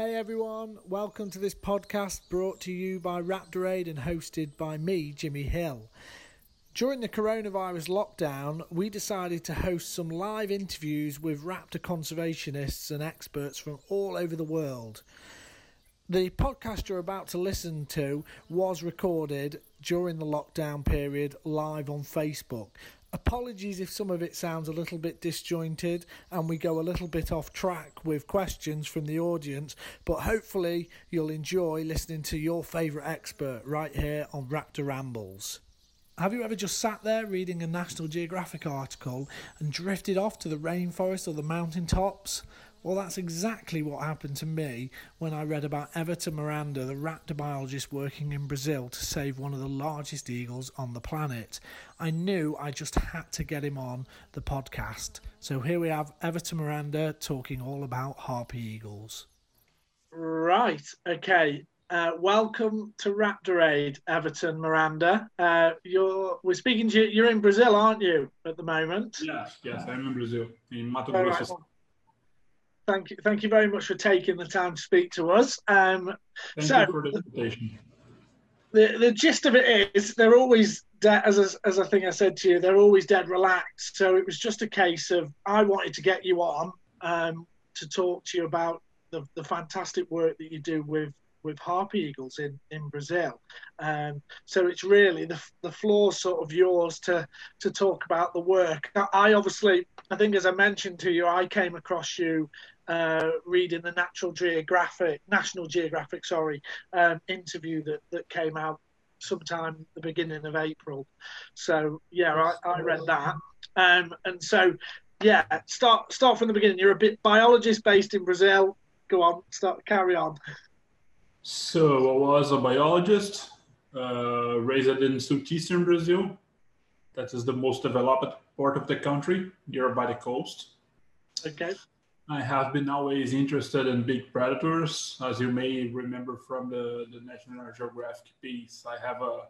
Hey everyone, welcome to this podcast brought to you by Raptor Aid and hosted by me, Jimmy Hill. During the coronavirus lockdown, we decided to host some live interviews with raptor conservationists and experts from all over the world. The podcast you're about to listen to was recorded during the lockdown period live on Facebook. Apologies if some of it sounds a little bit disjointed and we go a little bit off track with questions from the audience, but hopefully you'll enjoy listening to your favourite expert right here on Raptor Rambles. Have you ever just sat there reading a National Geographic article and drifted off to the rainforest or the mountain tops? Well, that's exactly what happened to me when I read about Everton Miranda, the raptor biologist working in Brazil to save one of the largest eagles on the planet. I knew I just had to get him on the podcast. So here we have Everton Miranda talking all about harpy eagles. Right. Okay. Uh, welcome to Raptor Aid, Everton Miranda. Uh, you're we're speaking to you. You're in Brazil, aren't you, at the moment? Yes, yes, I'm in Brazil, in Mato Grosso. Thank you, thank you very much for taking the time to speak to us. Um, thank so, you for the invitation. The, the gist of it is they're always dead, as as I think I said to you, they're always dead relaxed. So it was just a case of I wanted to get you on um, to talk to you about the, the fantastic work that you do with with harpy eagles in in Brazil. Um, so it's really the the floor sort of yours to to talk about the work. I obviously, I think as I mentioned to you, I came across you uh, reading the Natural Geographic, National Geographic, sorry, um, interview that that came out sometime the beginning of April. So yeah, I, I read that, um, and so yeah, start start from the beginning. You're a bit biologist based in Brazil. Go on, start carry on. So I was a biologist, uh, raised in southeastern Brazil. That is the most developed part of the country, nearby the coast. Okay. I have been always interested in big predators. As you may remember from the, the National Geographic piece, I have a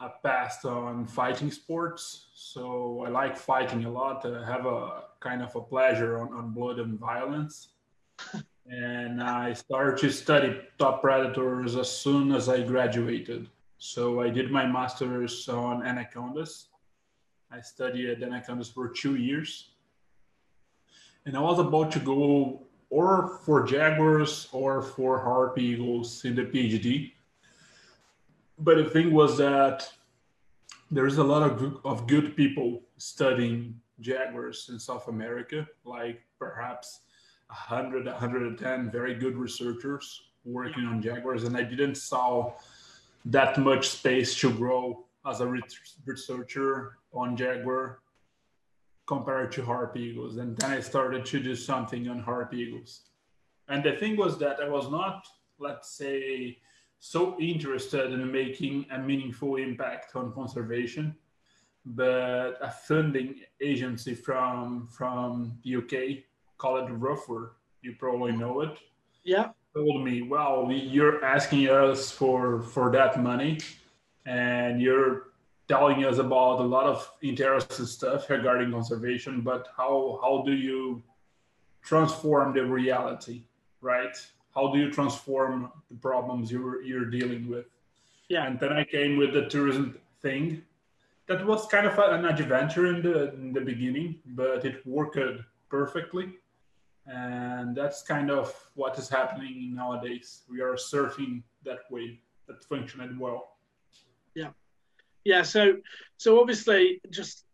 a past on fighting sports. So I like fighting a lot. I have a kind of a pleasure on, on blood and violence. and I started to study top predators as soon as I graduated. So I did my master's on anacondas. I studied anacondas for two years. And I was about to go or for jaguars or for harpy eagles in the PhD. But the thing was that there's a lot of of good people studying jaguars in South America, like perhaps 100, 110 very good researchers working on jaguars, and I didn't saw that much space to grow as a researcher on jaguar compared to harpy eagles. And then I started to do something on harpy eagles. And the thing was that I was not, let's say, so interested in making a meaningful impact on conservation, but a funding agency from from the UK called Rufford. You probably know it. Yeah. Told me, well, you're asking us for for that money, and you're telling us about a lot of interesting stuff regarding conservation. But how how do you transform the reality, right? How do you transform the problems you're you're dealing with? Yeah. And then I came with the tourism thing. That was kind of an adventure in the in the beginning, but it worked perfectly and that's kind of what is happening nowadays we are surfing that wave that functioned well yeah yeah so so obviously just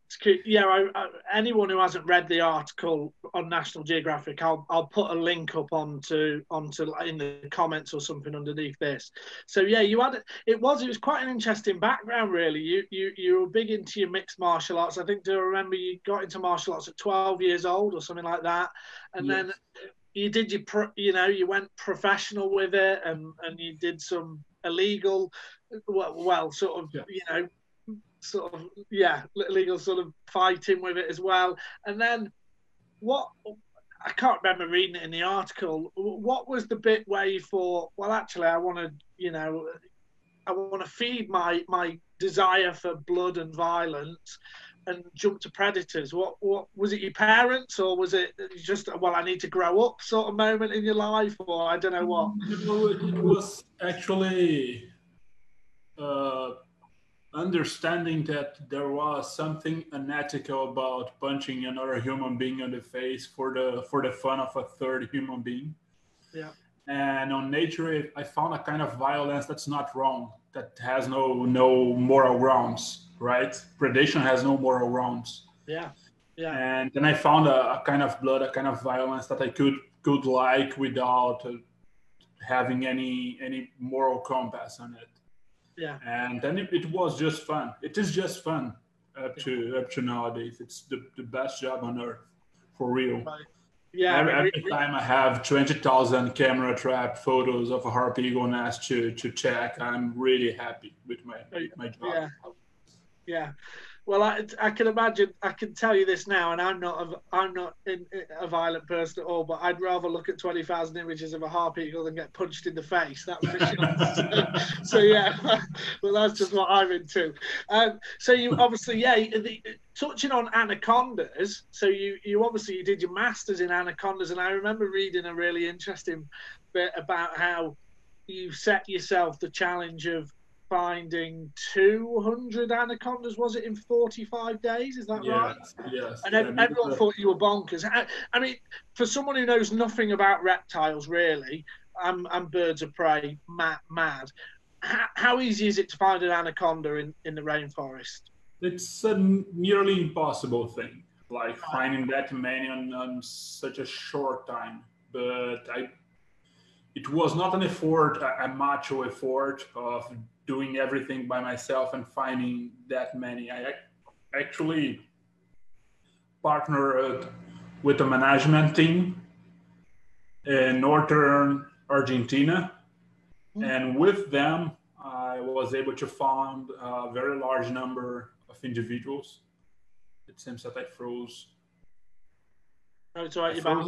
yeah I, I, anyone who hasn't read the article on national geographic i'll i'll put a link up onto onto in the comments or something underneath this. So yeah you had it was it was quite an interesting background really. You you you were big into your mixed martial arts. I think do I remember you got into martial arts at 12 years old or something like that? And yes. then you did your pro, you know you went professional with it and and you did some illegal well, well sort of yeah. you know sort of yeah legal sort of fighting with it as well and then what i can't remember reading it in the article what was the bit where you thought well actually i want to you know i want to feed my my desire for blood and violence and jump to predators? What what was it? Your parents, or was it just well, I need to grow up sort of moment in your life, or I don't know what? It was actually uh, understanding that there was something unethical about punching another human being in the face for the for the fun of a third human being. Yeah. And on nature, I found a kind of violence that's not wrong, that has no no moral grounds, right? Predation has no moral grounds. Yeah. Yeah. And then I found a, a kind of blood, a kind of violence that I could could like without uh, having any any moral compass on it. Yeah. And then it, it was just fun. It is just fun up to up to nowadays. It's the, the best job on earth, for real. Right. Yeah. every, every time I have twenty thousand camera trap photos of a harp eagle nest to to check, I'm really happy with my with my job. Yeah, yeah. Well, I, I can imagine. I can tell you this now, and I'm not a, I'm not in, a violent person at all. But I'd rather look at twenty thousand images of a harp eagle than get punched in the face. That's for sure. so, so yeah, well, that's just what I'm into. Um, so you obviously, yeah, the, touching on anacondas. So you you obviously you did your masters in anacondas, and I remember reading a really interesting bit about how you set yourself the challenge of finding 200 anacondas was it in 45 days? Is that right? Yes, and ev- everyone thought you were bonkers. I, I mean for someone who knows nothing about reptiles really i'm, I'm birds of prey mad, mad. How, how easy is it to find an anaconda in, in the rainforest? It's a nearly impossible thing. Like finding that many on, on such a short time. But i it was not an effort a, a macho effort of doing everything by myself and finding that many. I actually partnered with a management team in northern argentina. Mm. And with them i was able to find a very large number of individuals. It seems that i froze. No it's all right I you're back?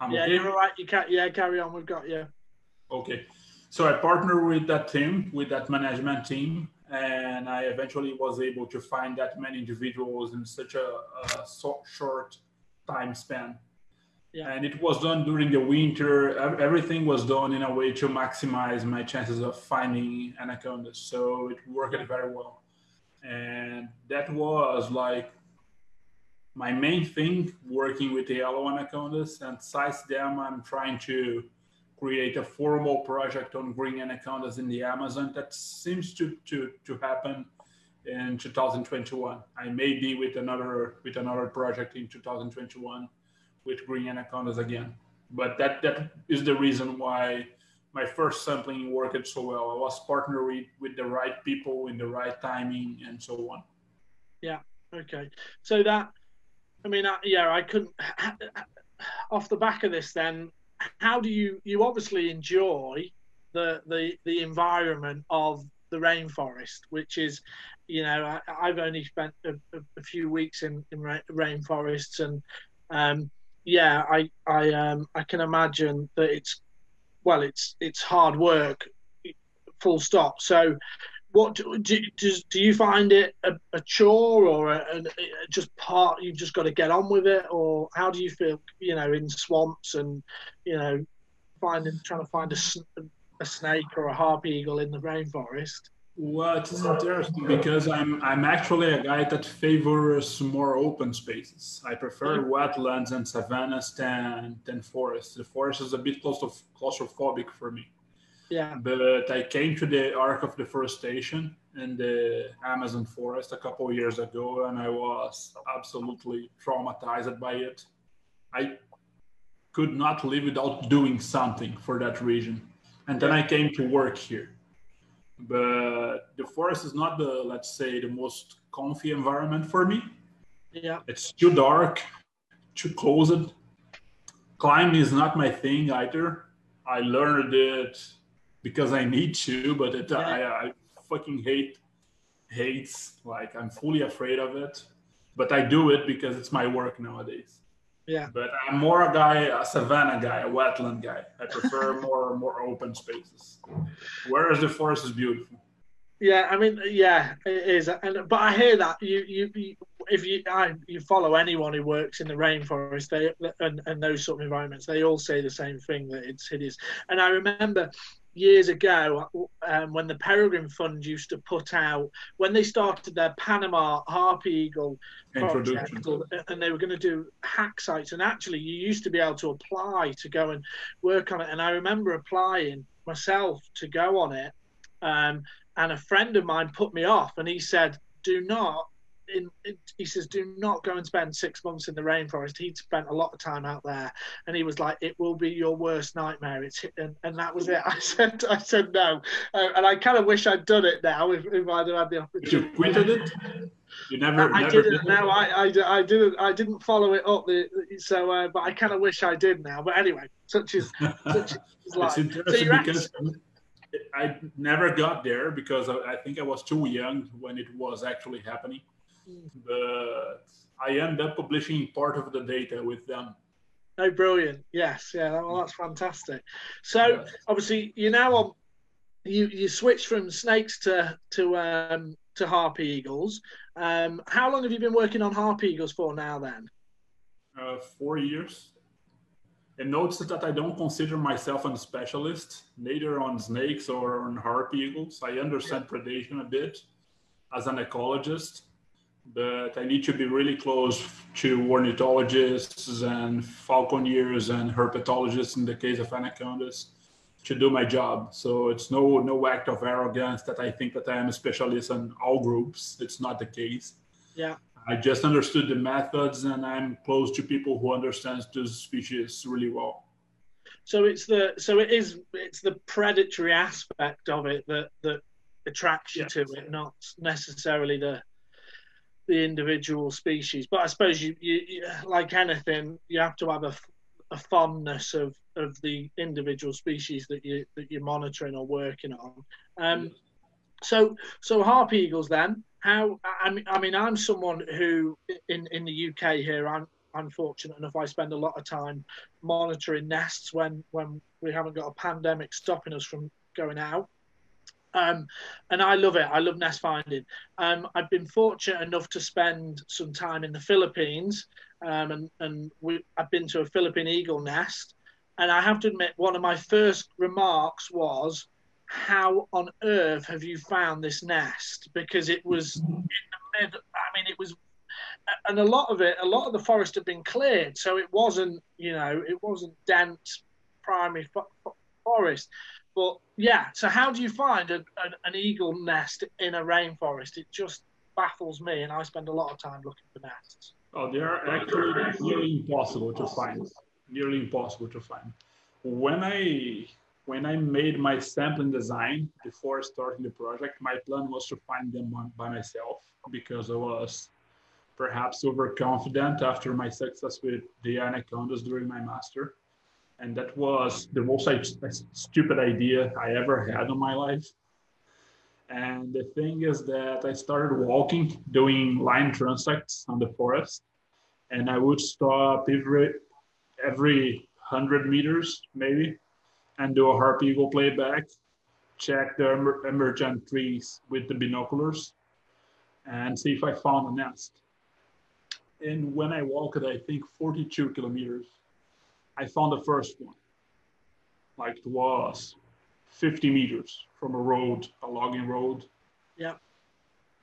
I'm yeah okay? you're all right. You can yeah carry on. We've got you Okay. So I partnered with that team, with that management team, and I eventually was able to find that many individuals in such a, a so, short time span. Yeah. And it was done during the winter. Everything was done in a way to maximize my chances of finding anacondas. So it worked very well. And that was like my main thing working with the yellow anacondas. And size them, I'm trying to create a formal project on green anacondas in the Amazon that seems to, to, to happen in 2021. I may be with another with another project in 2021 with green anacondas again. But that that is the reason why my first sampling worked so well. I was partnered with, with the right people in the right timing and so on. Yeah. Okay, so that, I mean, yeah, I couldn't. Off the back of this, then, how do you? You obviously enjoy the the the environment of the rainforest, which is, you know, I, I've only spent a, a, a few weeks in in rainforests, and um, yeah, I I um I can imagine that it's, well, it's it's hard work, full stop. So what do, do, does, do you find it a, a chore or a, a, just part you've just got to get on with it or how do you feel you know in swamps and you know finding trying to find a, a snake or a harp eagle in the rainforest Well, it's interesting because I'm I'm actually a guy that favors more open spaces. I prefer hmm. wetlands and savannas than than forests. The forest is a bit claustro- claustrophobic for me. Yeah But I came to the Arc of Deforestation in the Amazon forest a couple of years ago, and I was absolutely traumatized by it. I could not live without doing something for that region. And then I came to work here. But the forest is not the, let's say, the most comfy environment for me. yeah It's too dark, too closed. Climbing is not my thing either. I learned it because I need to, but it, I, I fucking hate hates. Like I'm fully afraid of it, but I do it because it's my work nowadays. yeah But I'm more a guy, a savanna guy, a wetland guy. I prefer more more open spaces. Whereas the forest is beautiful. yeah i mean yeah it is and but i hear that you you, you if you I, you follow anyone who works in the rainforest, they and, and those sort of environments, they all say the same thing that it's hideous. And I remember years ago um, when the Peregrine Fund used to put out when they started their Panama Harpy Eagle project, and they were going to do hack sites. And actually, you used to be able to apply to go and work on it. And I remember applying myself to go on it. Um, and a friend of mine put me off, and he said, "Do not in, he says, do not go and spend six months in the rainforest. He'd spent a lot of time out there, and he was like, it will be your worst nightmare. It's and, and that was it. I said, I said no, uh, and I kind of wish I'd done it now if, if I'd had the opportunity. You quitted it. You never. I, never didn't. Did no, I, I, I didn't. I didn't follow it up. The, so, uh, but I kind of wish I did now. But anyway, such is such is life. It's interesting so because. I never got there because I think I was too young when it was actually happening but I end up publishing part of the data with them. Oh, brilliant! Yes, yeah, well, that's fantastic. So yes. obviously, you're now on you you switch from snakes to to um, to harpy eagles. Um, how long have you been working on harpy eagles for now? Then uh, four years. And notice that I don't consider myself a specialist, neither on snakes or on harpy eagles. I understand predation a bit as an ecologist, but I need to be really close to ornithologists and falconers and herpetologists in the case of anacondas to do my job. So it's no no act of arrogance that I think that I am a specialist in all groups. It's not the case. Yeah. I just understood the methods and I'm close to people who understand those species really well. So it's the so it is it's the predatory aspect of it that that attracts you yes. to it, not necessarily the the individual species. But I suppose you, you, you, like anything, you have to have a, a fondness of, of the individual species that you that you're monitoring or working on. Um, so so harpy eagles then. How I mean I mean I'm someone who in in the UK here I'm I'm fortunate enough I spend a lot of time monitoring nests when when we haven't got a pandemic stopping us from going out. Um, and I love it. I love nest finding. Um, I've been fortunate enough to spend some time in the Philippines, um, and and we, I've been to a Philippine eagle nest. And I have to admit, one of my first remarks was, "How on earth have you found this nest?" Because it was in the mid. I mean, it was, and a lot of it, a lot of the forest had been cleared, so it wasn't, you know, it wasn't dense primary forest. But yeah, so how do you find a, an, an eagle nest in a rainforest? It just baffles me, and I spend a lot of time looking for nests. Oh, they are actually nearly impossible to find. Nearly impossible to find. When I when I made my sampling design before starting the project, my plan was to find them by myself because I was perhaps overconfident after my success with the anacondas during my master and that was the most stupid idea I ever had in my life. And the thing is that I started walking, doing line transects on the forest, and I would stop every every hundred meters maybe, and do a harpy eagle playback, check the emergent trees with the binoculars, and see if I found a nest. And when I walked, I think 42 kilometers I found the first one. Like it was 50 meters from a road, a logging road. Yeah.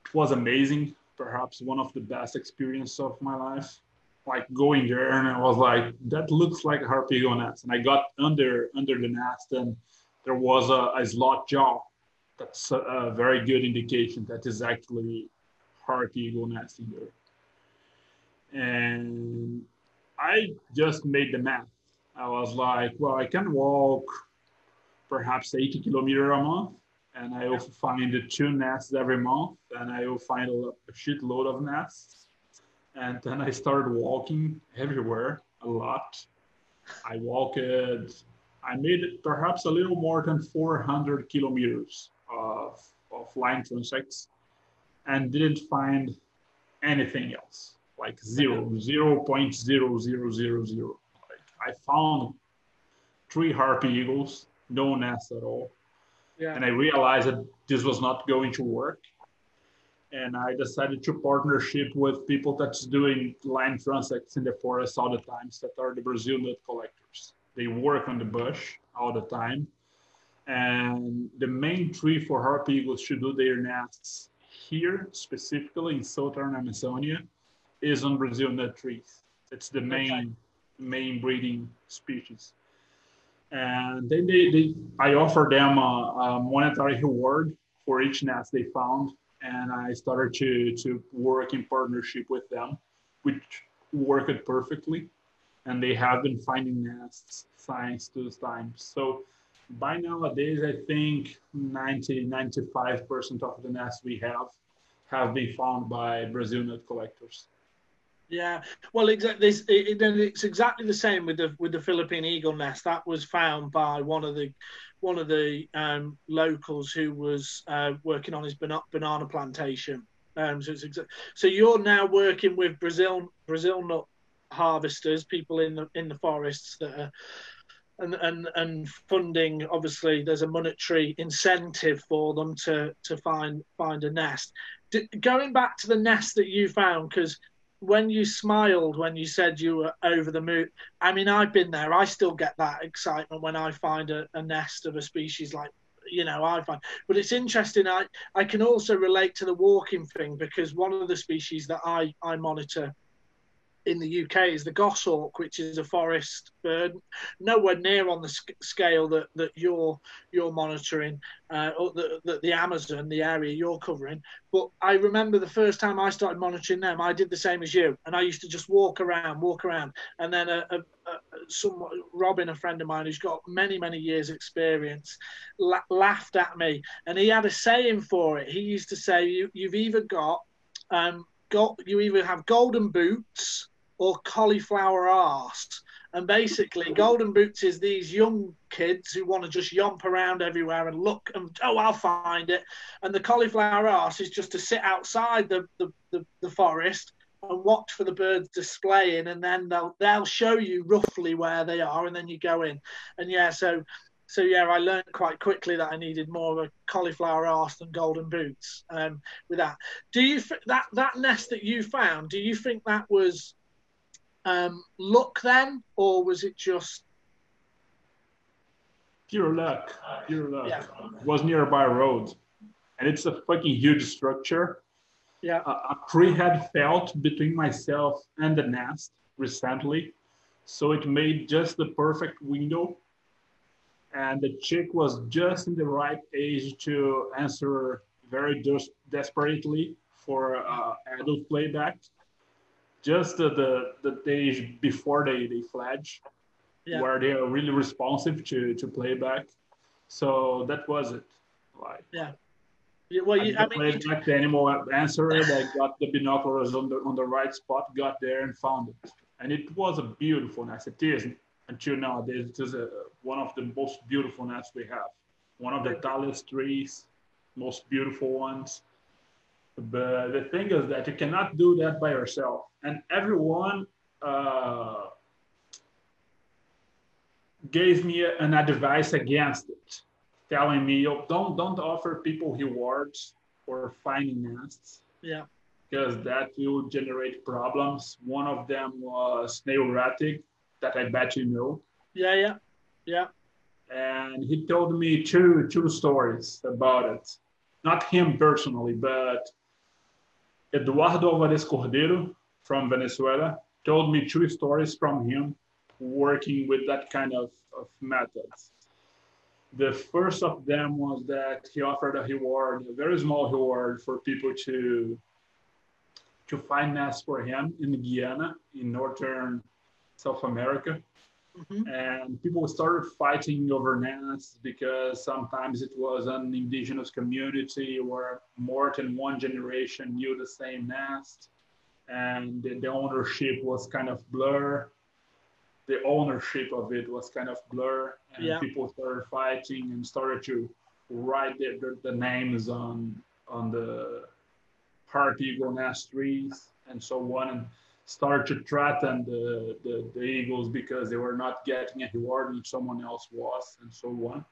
It was amazing. Perhaps one of the best experiences of my life. Like going there and I was like, that looks like a harpy nest. And I got under under the nest and there was a, a slot jaw. That's a, a, very good indication that is actually harpy eagle nest in there. And I just made the math I was like, well, I can walk perhaps 80 kilometers a month, and I will find two nests every month, and I will find a, shitload of nests. And then I started walking everywhere a lot. I walked, I made perhaps a little more than 400 kilometers of, of line transects and didn't find anything else, like zero, 0 0.0000. I found three harpy eagles, no nest at all. Yeah. And I realized that this was not going to work. and I decided to partnership with people that's doing line transects in the forest all the time, that are the Brazil nut collectors. They work on the bush all the time. And the main tree for harp eagles to do their nests here, specifically in southern Amazonia, is on Brazil nut trees. It's the main. Main breeding species. And then they, they I offer them a, a monetary reward for each nest they found and I started to to work in partnership with them, which worked perfectly, and they have been finding nests thanks to this time. So by nowadays, I think 90 95 percent of the nests we have have been found by Brazil nut collectors. Yeah, well, exactly. It's, it, it's exactly the same with the with the Philippine eagle nest. That was found by one of the one of the um, locals who was uh, working on his banana plantation. Um, so, exa- so you're now working with Brazil Brazil nut harvesters, people in the in the forests that are and and and funding obviously there's a monetary incentive for them to to find find a nest D- going back to the nest that you found because when you smiled when you said you were over the moon i mean i've been there. I still get that excitement when i find a, a nest of a species like you know i find. But it's interesting i i can also relate to the walking thing because one of the species that i i monitor in the UK is the goshawk, which is a forest bird, nowhere near on the sc- scale that, that you're you're monitoring, uh, or the, the, the Amazon, the area you're covering. But I remember the first time I started monitoring them, I did the same as you, and I used to just walk around, walk around, and then a, a, a some Robin, a friend of mine who's got many many years experience, la- laughed at me, and he had a saying for it. He used to say, "You you've either got um, got you either have golden boots." Or cauliflower arse. And basically, Golden Boots is these young kids who want to just yomp around everywhere and look and oh, I'll find it. And the cauliflower arse is just to sit outside the, the, the, the forest and watch for the birds displaying, and then they'll they'll show you roughly where they are, and then you go in. And yeah, so so yeah, I learned quite quickly that I needed more of a cauliflower arse than golden boots. Um, with that, do you that that nest that you found? Do you think that was um, luck then, or was it just pure luck? Pure luck. Yeah. It was nearby road, and it's a fucking huge structure. Yeah. A, a tree had felt between myself and the nest recently, so it made just the perfect window. And the chick was just in the right age to answer very des- desperately for uh, adult playback just the, the, the days before they, they fledge, yeah. where they are really responsive to, to playback. So that was it. Like, yeah. yeah well, you, I, I mean, played back the animal answered. I got the binoculars on the on the right spot, got there and found it, and it was a beautiful nest. It is until nowadays. It is a, one of the most beautiful nests we have. One of the tallest trees, most beautiful ones. But the thing is that you cannot do that by yourself. And everyone uh, gave me an advice against it, telling me, oh, don't, don't offer people rewards for finding nests. Yeah. Because that will generate problems. One of them was Rettig, that I bet you know. Yeah, yeah, yeah. And he told me two two stories about it. Not him personally, but Eduardo Alvarez Cordero from Venezuela told me two stories from him working with that kind of, of methods. The first of them was that he offered a reward, a very small reward for people to to find nests for him in Guyana, in northern South America. Mm-hmm. And people started fighting over nests because sometimes it was an indigenous community where more than one generation knew the same nest and the, the ownership was kind of blur. The ownership of it was kind of blur, and yeah. people started fighting and started to write the, the, the names on on the harp eagle nest trees and so on. And started to threaten the, the, the, Eagles because they were not getting a reward and someone else was, and so on.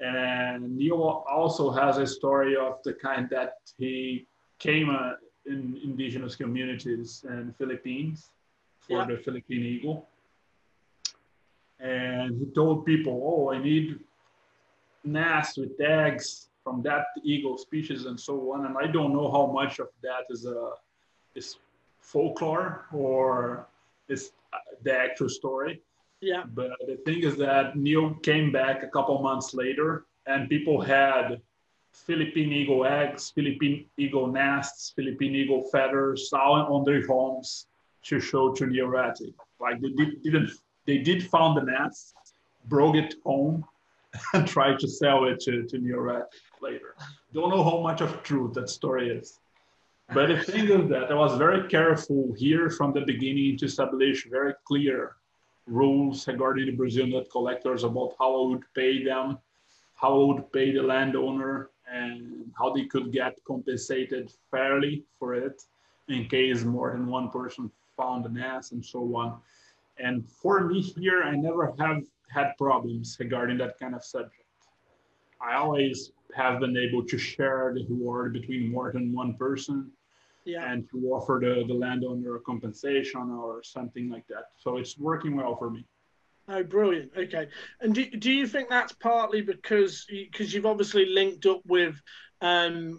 And Neil also has a story of the kind that he came uh, in indigenous communities in Philippines for Yeah. the Philippine eagle. And he told people, oh, I need nests with eggs from that eagle species and so on. And I don't know how much of that is a is folklore or is uh, the actual story. Yeah. But the thing is that Neil came back a couple months later, and people had Philippine eagle eggs, Philippine eagle nests, Philippine eagle feathers all on their homes to show to Neil Rettig. Like they did, didn't, they did found the nest, broke it home, and tried to sell it to, to Neil Rettig later. Don't know how much of truth that story is. But the thing is that I was very careful here from the beginning to establish very clear rules regarding the Brazilian nut collectors about how I would pay them, how I would pay the landowner, and how they could get compensated fairly for it in case more than one person found an ass and so on. And for me here, I never have had problems regarding that kind of subject. I always have been able to share the reward between more than one person Yeah. and to offer the, the landowner a compensation or something like that. So it's working well for me. Oh, brilliant. Okay. And do, do you think that's partly because because you've obviously linked up with um,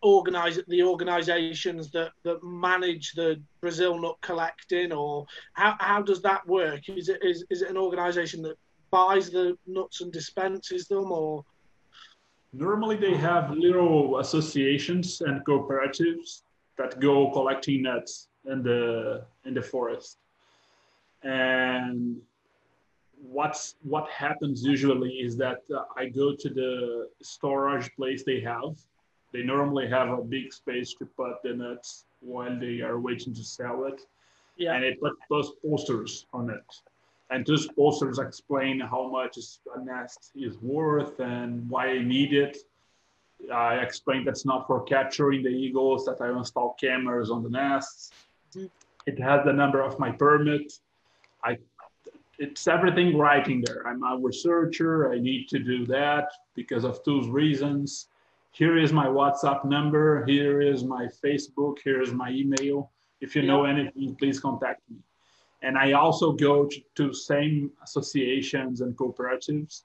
organize the organisations that, that manage the Brazil nut collecting, or how, how does that work? Is it is, is it an organisation that buys the nuts and dispenses them, or Normally they have little associations and cooperatives that go collecting nuts in the in the forest. And what's what happens usually is that uh, I go to the storage place they have. They normally have a big space to put the nuts while they are waiting to sell it. yeah, and they put those posters on it. And those posters explain how much a nest is worth and why I need it. I explain that's not for capturing the eagles, that I install cameras on the nests. Mhm. It has the number of my permit. I, it's everything right in there. I'm a researcher. I need to do that because of two reasons. Here is my WhatsApp number. Here is my Facebook. Here is my email. If you know anything, please contact me. And I also go to, to same associations and cooperatives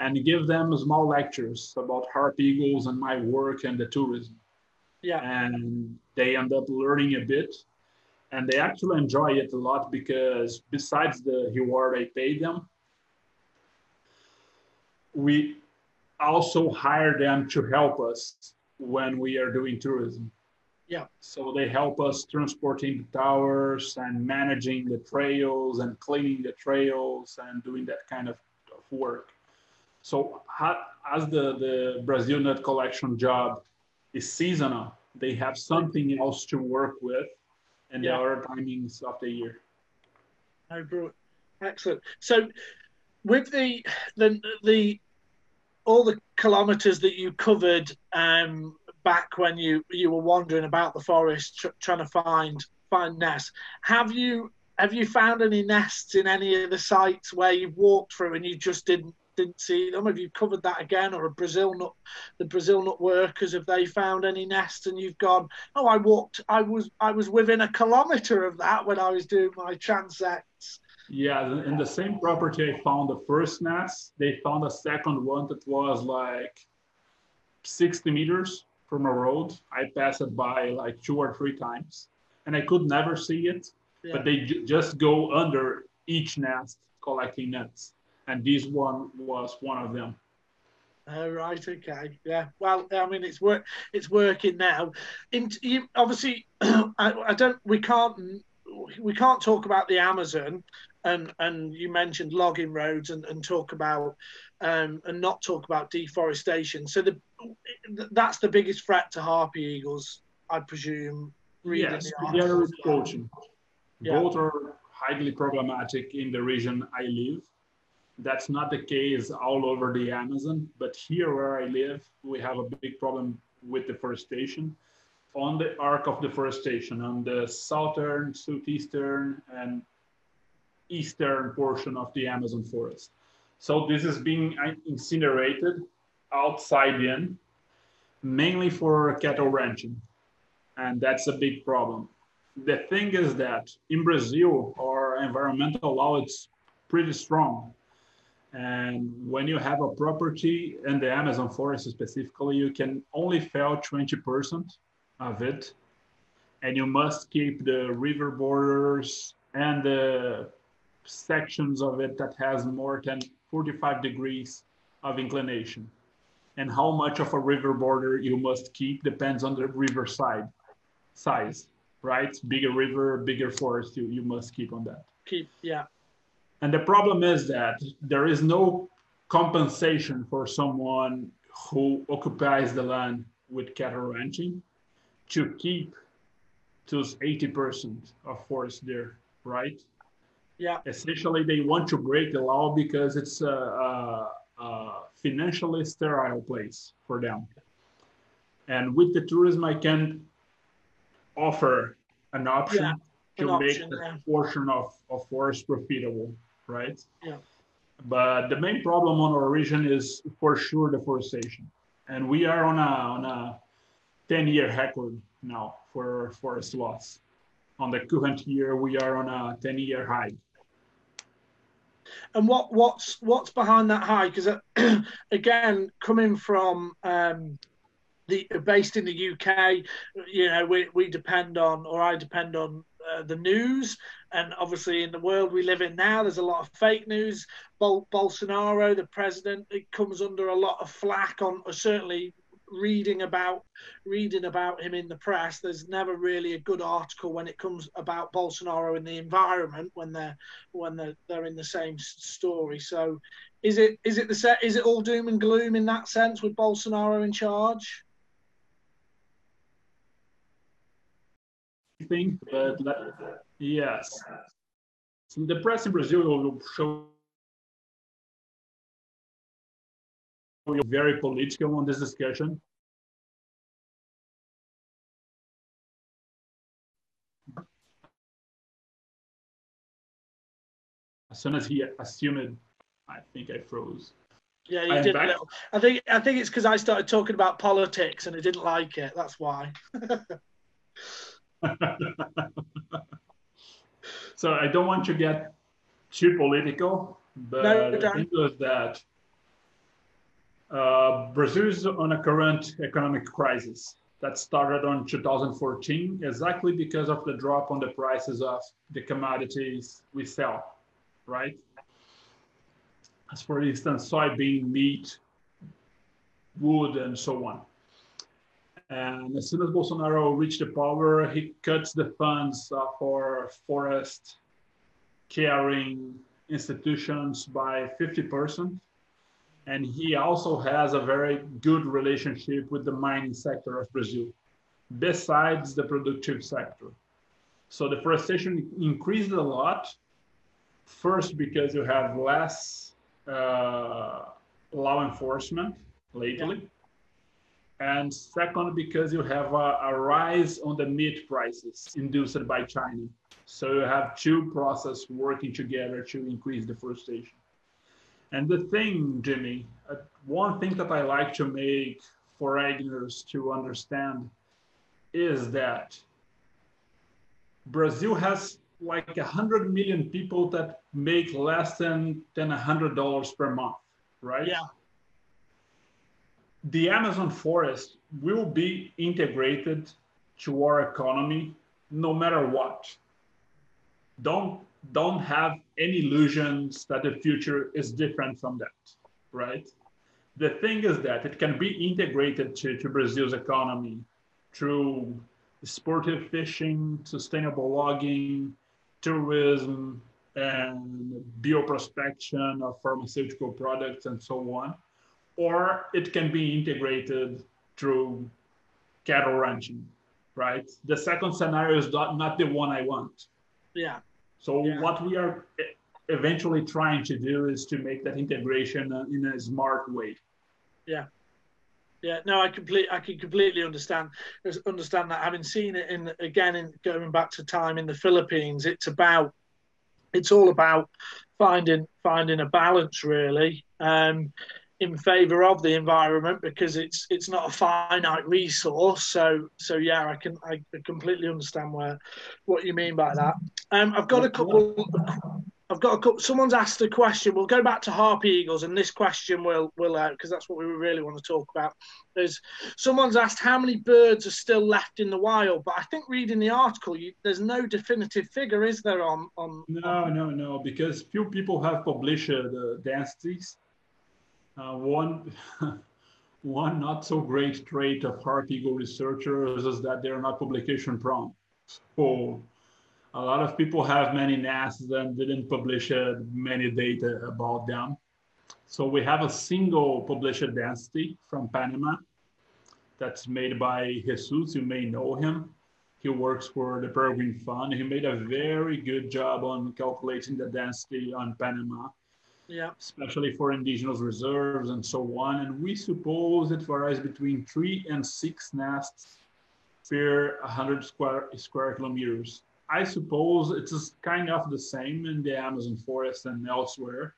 and give them small lectures about harp eagles and my work and the tourism. yeah, And they end up learning a bit. And they actually enjoy it a lot because besides the reward I pay them, we also hire them to help us when we are doing tourism. Yeah. So they help us transporting the towers and managing the trails and cleaning the trails and doing that kind of, of work. So ha- as the, the Brazil nut collection job is seasonal, they have something else to work with and Yeah. the other timings of the year. Oh, brilliant. Excellent. So, with the the the all the kilometres that you covered um, back when you you were wandering about the forest tr- trying to find find nests, have you have you found any nests in any of the sites where you've walked through and you just didn't didn't see them? Have you covered that again, or a Brazil nut the Brazil nut workers have they found any nests and you've gone? Oh, I walked. I was I was within a kilometre of that when I was doing my transects. Yeah, in the same property I found the first nest, they found a second one that was like 60 meters from a road. I passed it by like two or three times and I could never see it, Yeah. but they just go under each nest collecting nuts. And this one was one of them. Oh, right, okay, yeah. Well, I mean, it's work, it's working now. In, you, obviously, I, I don't, we can't, we can't talk about the Amazon, and and you mentioned logging roads, and, and talk about, um, and not talk about deforestation. So the, that's the biggest threat to harpy eagles, I presume. reading Yes, the together with poaching. Yeah. Both are highly problematic in the region I live. That's not the case all over the Amazon, but here where I live, we have a big problem with deforestation. On the arc of deforestation, on the southern, southeastern, and eastern portion of the Amazon forest. So this is being incinerated outside in, mainly for cattle ranching. and that's a big problem. The thing is that in Brazil, our environmental law is pretty strong. And when you have a property in the Amazon forest specifically, you can only fell 20% of it. And you must keep the river borders and the sections of it that has more than 45 degrees of inclination. And how much of a river border you must keep depends on the river side size, right? Bigger river, bigger forest, you, you must keep on that. Keep, yeah. And the problem is that there is no compensation for someone who occupies the land with cattle ranching to keep those 80% of forest there, right? Yeah. Essentially, they want to break the law because it's a, a, a financially sterile place for them. And with the tourism, I can offer an option yeah, to an make option, the yeah. portion of, of forest profitable, right? Yeah. But the main problem on our region is for sure deforestation. And we are on a on a 10 year record now for forest loss. On the current year, we are on a 10 year high. And what what's what's behind that high? Because uh, again, coming from um, the based in the UK, you know, we, we depend on, or I depend on uh, the news. And obviously, in the world we live in now, there's a lot of fake news. Bol- Bolsonaro, the president, it comes under a lot of flack on, certainly reading about reading about him in the press there's never really a good article when it comes about Bolsonaro in the environment when they're when they're, they're in the same story so is it is it the set is it all doom and gloom in that sense with Bolsonaro in charge thing, but yes. So the press in Brazil will show you very political on this discussion. As soon as he assumed, I think I froze. Yeah, you did. I think I think it's because I started talking about politics and I didn't like it. That's why. so I don't want to get too political, but no, the thing is that uh, Brazil is on a current economic crisis that started on 2014 exactly because of the drop on the prices of the commodities we sell, right? As for instance, soybean, meat, wood, and so on. And as soon as Bolsonaro reached the power, he cuts the funds uh, for forest caring institutions by 50%. And he also has a very good relationship with the mining sector of Brazil, besides the productive sector. So the deforestation increased a lot. First, because you have less uh, law enforcement lately. Yeah and second, because you have a, a, rise on the meat prices induced by China. So you have two processes working together to increase deforestation. And the thing, Jimmy, uh, one thing that I like to make foreigners to understand is that Brazil has like a hundred million people that make less than than a hundred dollars per month, right? Yeah the Amazon forest will be integrated to our economy no matter what. Don't don't have any illusions that the future is different from that, right? The thing is that it can be integrated to, to Brazil's economy through sportive fishing, sustainable logging, tourism, and bioprospection of pharmaceutical products and so on or it can be integrated through cattle ranching, right? The second scenario is not, not the one I want. Yeah. So yeah. what we are eventually trying to do is to make that integration uh, in a smart way. Yeah. Yeah, no, I completely, I can completely understand understand that. Having seen it in again, in going back to time in the Philippines, it's about, it's all about finding finding a balance really. Um, in favour of the environment because it's it's not a finite resource. So so yeah, I can I completely understand where what you mean by that. Um, I've got a couple. I've got a couple. Someone's asked a question. We'll go back to harpy eagles, and this question will will because uh, that's what we really want to talk about. Is someone's asked how many birds are still left in the wild, but I think reading the article, you, there's no definitive figure, is there? On on no no no because few people have published uh, the densities. Uh, one. one not so great trait of harpy eagle researchers is that they're not publication prone. So a lot of people have many nests and didn't publish uh, many data about them. So we have a single published density from Panama that's made by Jesus. You may know him. He works for the Peregrine Fund. He made a very good job on calculating the density on Panama, yeah. especially for indigenous reserves and so on. And we suppose it varies between three and six nests per 100 square, square kilometers. I suppose it's kind of the same in the Amazon forest and elsewhere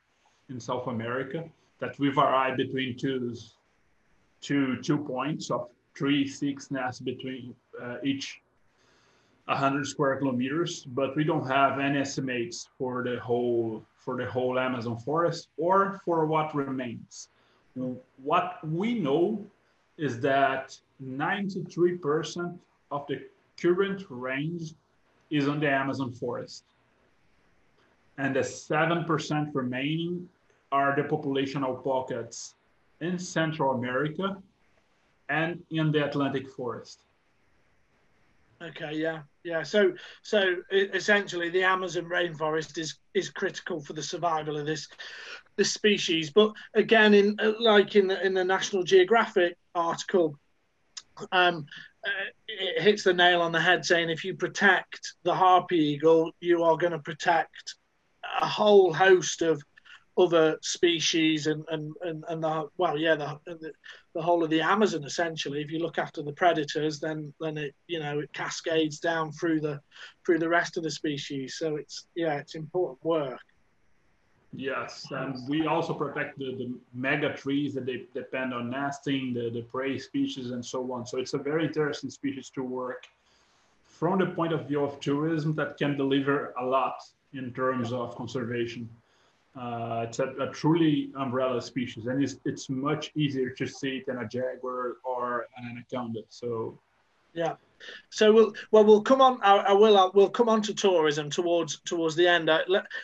in South America that we vary between two, two, two points of three, six nests between uh, each 100 square kilometers, but we don't have any estimates for the whole for the whole Amazon forest or for what remains. What we know is that 93% of the current range is on the Amazon forest. And the 7% remaining are the populational pockets in Central America and in the Atlantic forest. Okay, yeah, yeah. So, so essentially, the Amazon rainforest is is critical for the survival of this this species. But again, in like in the in the National Geographic article, um, uh, it hits the nail on the head saying if you protect the harpy eagle, you are going to protect a whole host of other species and and and, and the well yeah the, the, the whole of the Amazon essentially if you look after the predators then then it you know it cascades down through the through the rest of the species so it's yeah it's important work Yes, and we also protect the, the mega trees that they depend on nesting, the, the prey species, and so on. So it's a very interesting species to work from the point of view of tourism that can deliver a lot in terms of conservation. Uh, it's a, a, truly umbrella species, and it's, it's much easier to see than a jaguar or an anaconda. So, yeah. So we'll well we'll come on. I, I will. I, we'll come on to tourism towards towards the end. I,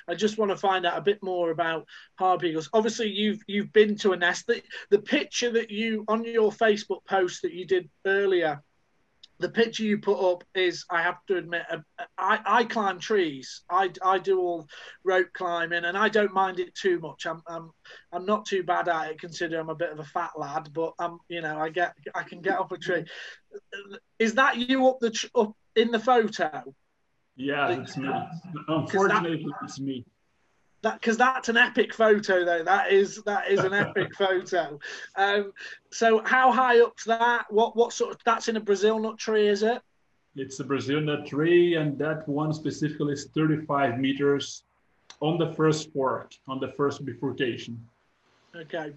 I just want to find out a bit more about harpy eagles. Obviously, you've you've been to a nest. The, the picture that you on your Facebook post that you did earlier the picture you put up is, I have to admit, I, I climb trees. I, I do all rope climbing, and I don't mind it too much. I'm, I'm I'm not too bad at it, considering I'm a bit of a fat lad. But I'm you know I get I can get up a tree. Is that you up the up in the photo? Yeah, it's me. Unfortunately, that, it's me that because that's an epic photo though. That is that is an epic photo. Um, so how high up's that? What what sort of that's in a brazil nut tree is it? It's a brazil nut tree and that one specifically is 35 meters on the first fork on the first bifurcation. Okay.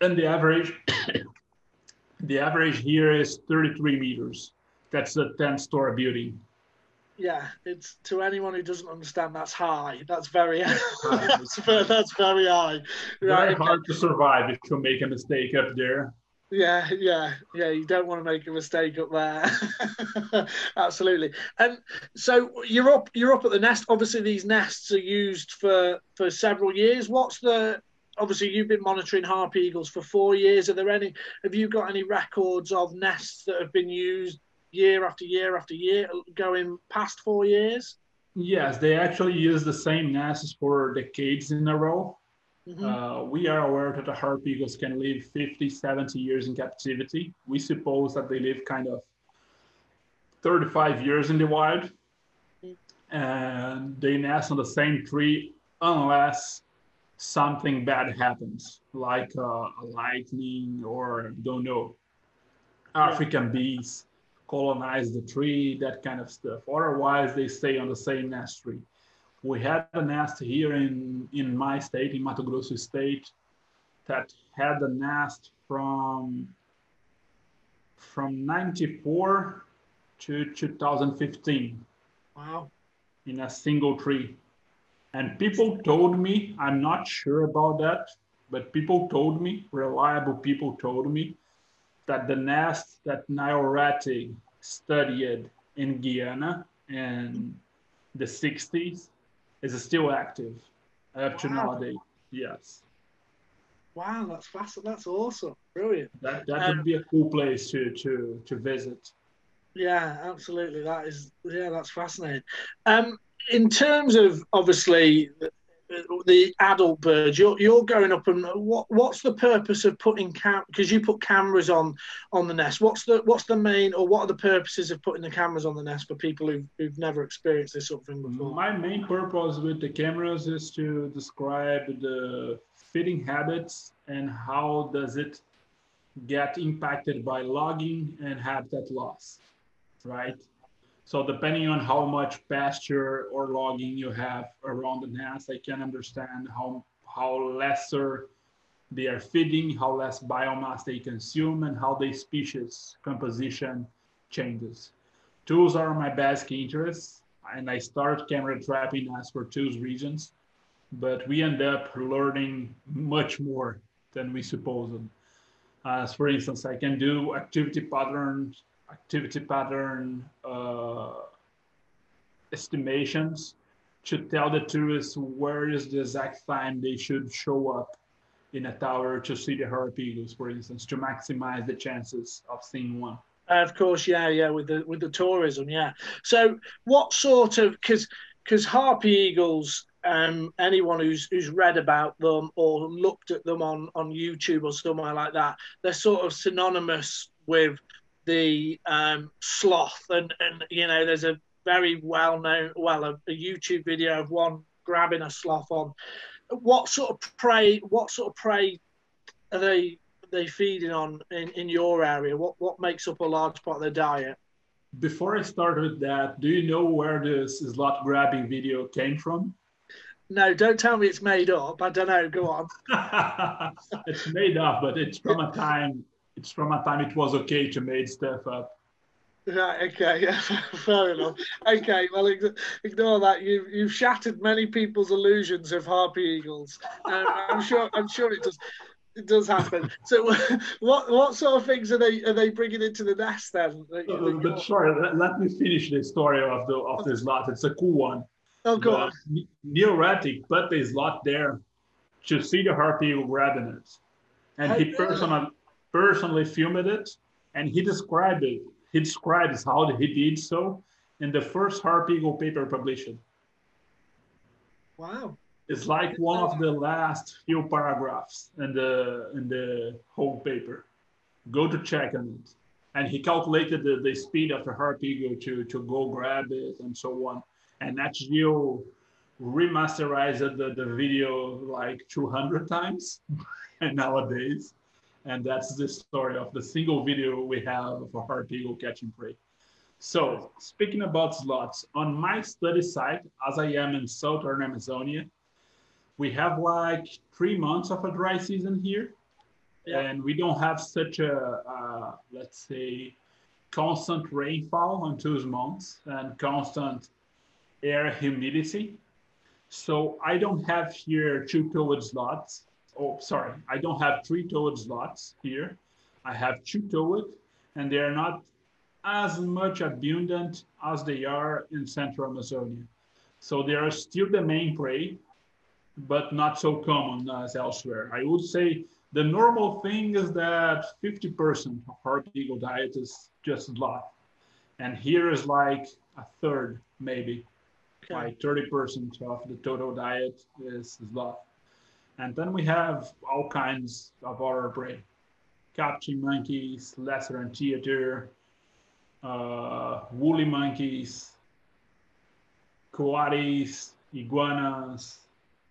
And the average the average here is 33 meters. That's a 10 story building yeah, it's to anyone who doesn't understand. That's high. That's very. that's, that's very high. Very right, hard to survive if you make a mistake up there. Yeah, yeah, yeah. You don't want to make a mistake up there. Absolutely. And so you're up. You're up at the nest. Obviously, these nests are used for for several years. What's the obviously you've been monitoring harpy eagles for four years. Are there any? Have you got any records of nests that have been used year after year after year, going past four years? Yes, they actually use the same nests for decades in a row. Mm-hmm. Uh, we are aware that the harp eagles can live 50, 70 years in captivity. We suppose that they live kind of 35 years in the wild. Mm-hmm. And they nest on the same tree unless something bad happens, like uh, a lightning or, don't know, African bees colonize the tree, that kind of stuff. Otherwise, they stay on the same nest tree. We had a nest here in, in my state, in Mato Grosso state, that had a nest from from 94 to 2015. Wow. In a single tree. And people told me, I'm not sure about that, but people told me, reliable people told me, that the nest that Rettig studied in Guyana in the 60s is still active up to wow. nowadays. Yes. Wow, that's fast. That's awesome. Brilliant. That that um, would be a cool place to to to visit. Yeah, absolutely. That is yeah, that's fascinating. Um, in terms of obviously the adult birds you're, you're going up and what what's the purpose of putting cam because you put cameras on on the nest. What's the what's the main or what are the purposes of putting the cameras on the nest for people who've, who've never experienced this sort of thing before? My main purpose with the cameras is to describe the feeding habits and how does it get impacted by logging and habitat loss right so depending on how much pasture or logging you have around the nest, I can understand how how lesser they are feeding, how less biomass they consume, and how the species composition changes. Tools are my basic interest, and I start camera trapping as for tools regions, but we end up learning much more than we supposed. As for instance, I can do activity patterns activity pattern uh, estimations to tell the tourists where is the exact time they should show up in a tower to see the eagles, for instance, to maximize the chances of seeing one. of course, yeah, yeah, with the with the tourism, yeah. So, what sort of because because harpy eagles, um, anyone who's who's read about them or looked at them on on YouTube or somewhere like that, they're sort of synonymous with the um, sloth, and and you know, there's a very well known, well, a, a, YouTube video of one grabbing a sloth on. What sort of prey? What sort of prey are they they feeding on in, in your area? What what makes up a large part of their diet? Before I start with that, do you know where this sloth grabbing video came from? No, don't tell me it's made up. I don't know. Go on. it's made up, but it's from a time it's from a time it was okay to make stuff up. Right. Okay. Yeah. Fair enough. Okay. Well, ignore that. You've you've shattered many people's illusions of harpy eagles. Um, I'm sure. I'm sure it does. It does happen. So, what what sort of things are they are they bringing into the nest then? Uh, but sorry, let, let, me finish the story of the of this lot. It's a cool one. Oh, go on. Rettig put this lot there to see the harpy eagle grabbing it, and he personally personally filmed it, and he described it. He describes how he did so in the first Harpy Eagle paper published. Wow. It's like one of the last few paragraphs in the in the whole paper. Go to check on it. And he calculated the, the speed of the harpy eagle to, to go grab it and so on. And NatGeo remasterized the, the video like 200 times and nowadays. And that's the story of the single video we have for harpy eagle catching prey. So speaking about sloths, on my study site, as I am in Southern Amazonia, we have like three months of a dry season here. Yeah. And we don't have such a, uh, let's say, constant rainfall on those months and constant air humidity. So I don't have here two-toed sloths oh, sorry, I don't have three-toed sloths here. I have two-toed, and they are not as much abundant as they are in Central Amazonia. So they are still the main prey, but not so common as elsewhere. I would say the normal thing is that 50% of harpy eagle diet is just sloth. And here is like a third, maybe. Okay. Like 30% of the total diet is sloth. And then we have all kinds of other prey. Capuchin monkeys, lesser anteater, uh, woolly monkeys, coatis, iguanas,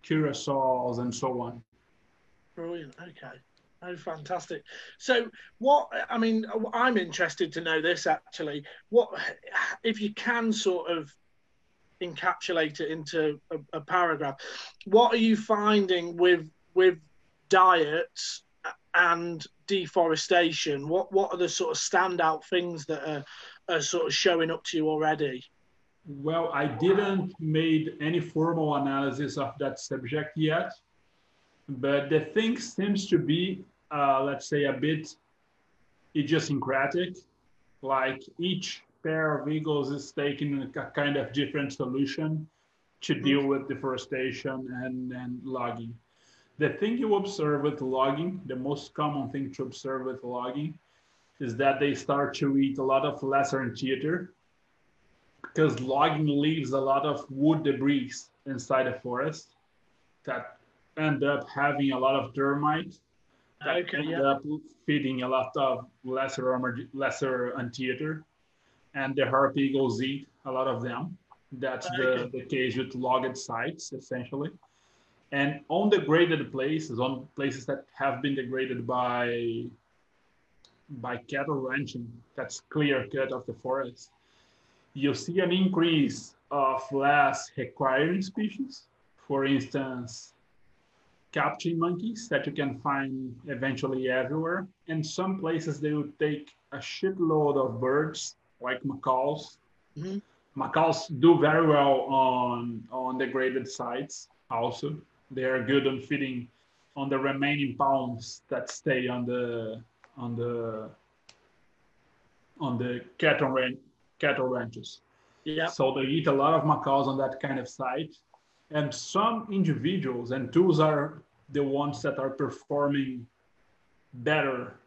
curassows, and so on. Brilliant. Okay. Oh, fantastic. So, what I mean, I'm interested to know this actually. What if you can sort of encapsulate it into a, a, paragraph. What are you finding with with diets and deforestation? What what are the sort of standout things that are, are sort of showing up to you already? Well, I didn't made any formal analysis of that subject yet, but the thing seems to be, uh, let's say, a bit idiosyncratic. Like each pair of eagles is taking a kind of different solution to mm-hmm. deal with deforestation and, and logging. The thing you observe with logging, the most common thing to observe with logging, is that they start to eat a lot of lesser anteater because logging leaves a lot of wood debris inside the forest that end up having a lot of termite that okay, end yeah. up feeding a lot of lesser armor, lesser anteater, and the harp eagles eat a lot of them. That's the, the case with logged sites, essentially. And on the degraded places, on places that have been degraded by by cattle ranching, that's clear cut of the forest, you see an increase of less requiring species. For instance, capuchin monkeys that you can find eventually everywhere. In some places, they would take a shitload of birds, like macaws. Mm-hmm. Macaws do very well on on degraded sites. Also, they are good on feeding on the remaining pounds that stay on the on the on the cattle ranch cattle ranches. Yeah. So they eat a lot of macaws on that kind of site. And some individuals, and tools are the ones that are performing better,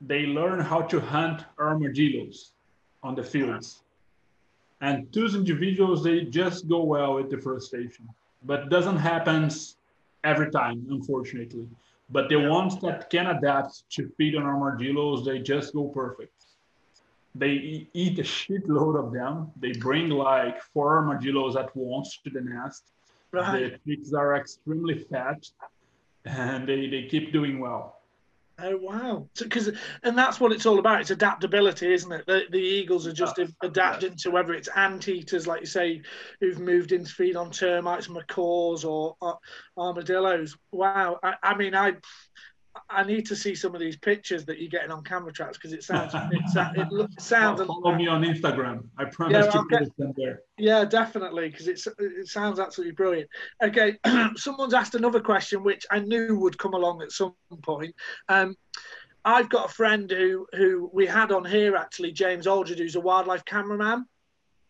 they learn how to hunt armadillos on the fields. And those individuals, they just go well with deforestation. But doesn't happen every time, unfortunately. But the ones that can adapt to feed on armadillos, they just go perfect they eat a shitload of them. They bring like four armadillos at once to the nest. Right. The chicks are extremely fat, and they, they keep doing well. Oh wow! Because so, and that's what it's all about. It's adaptability, isn't it? The, the eagles are just adapting to whether it's anteaters, like you say, who've moved in to feed on termites, macaws, or, or armadillos. Wow! I, I mean, I I need to see some of these pictures that you're getting on camera traps because it sounds it, it, it sounds. Follow me on Instagram. I promise yeah, to put them there. Yeah, definitely because it's it sounds absolutely brilliant. Okay, someone's asked another question which I knew would come along at some point. Um, I've got a friend who who we had on here actually, James Aldred, who's a wildlife cameraman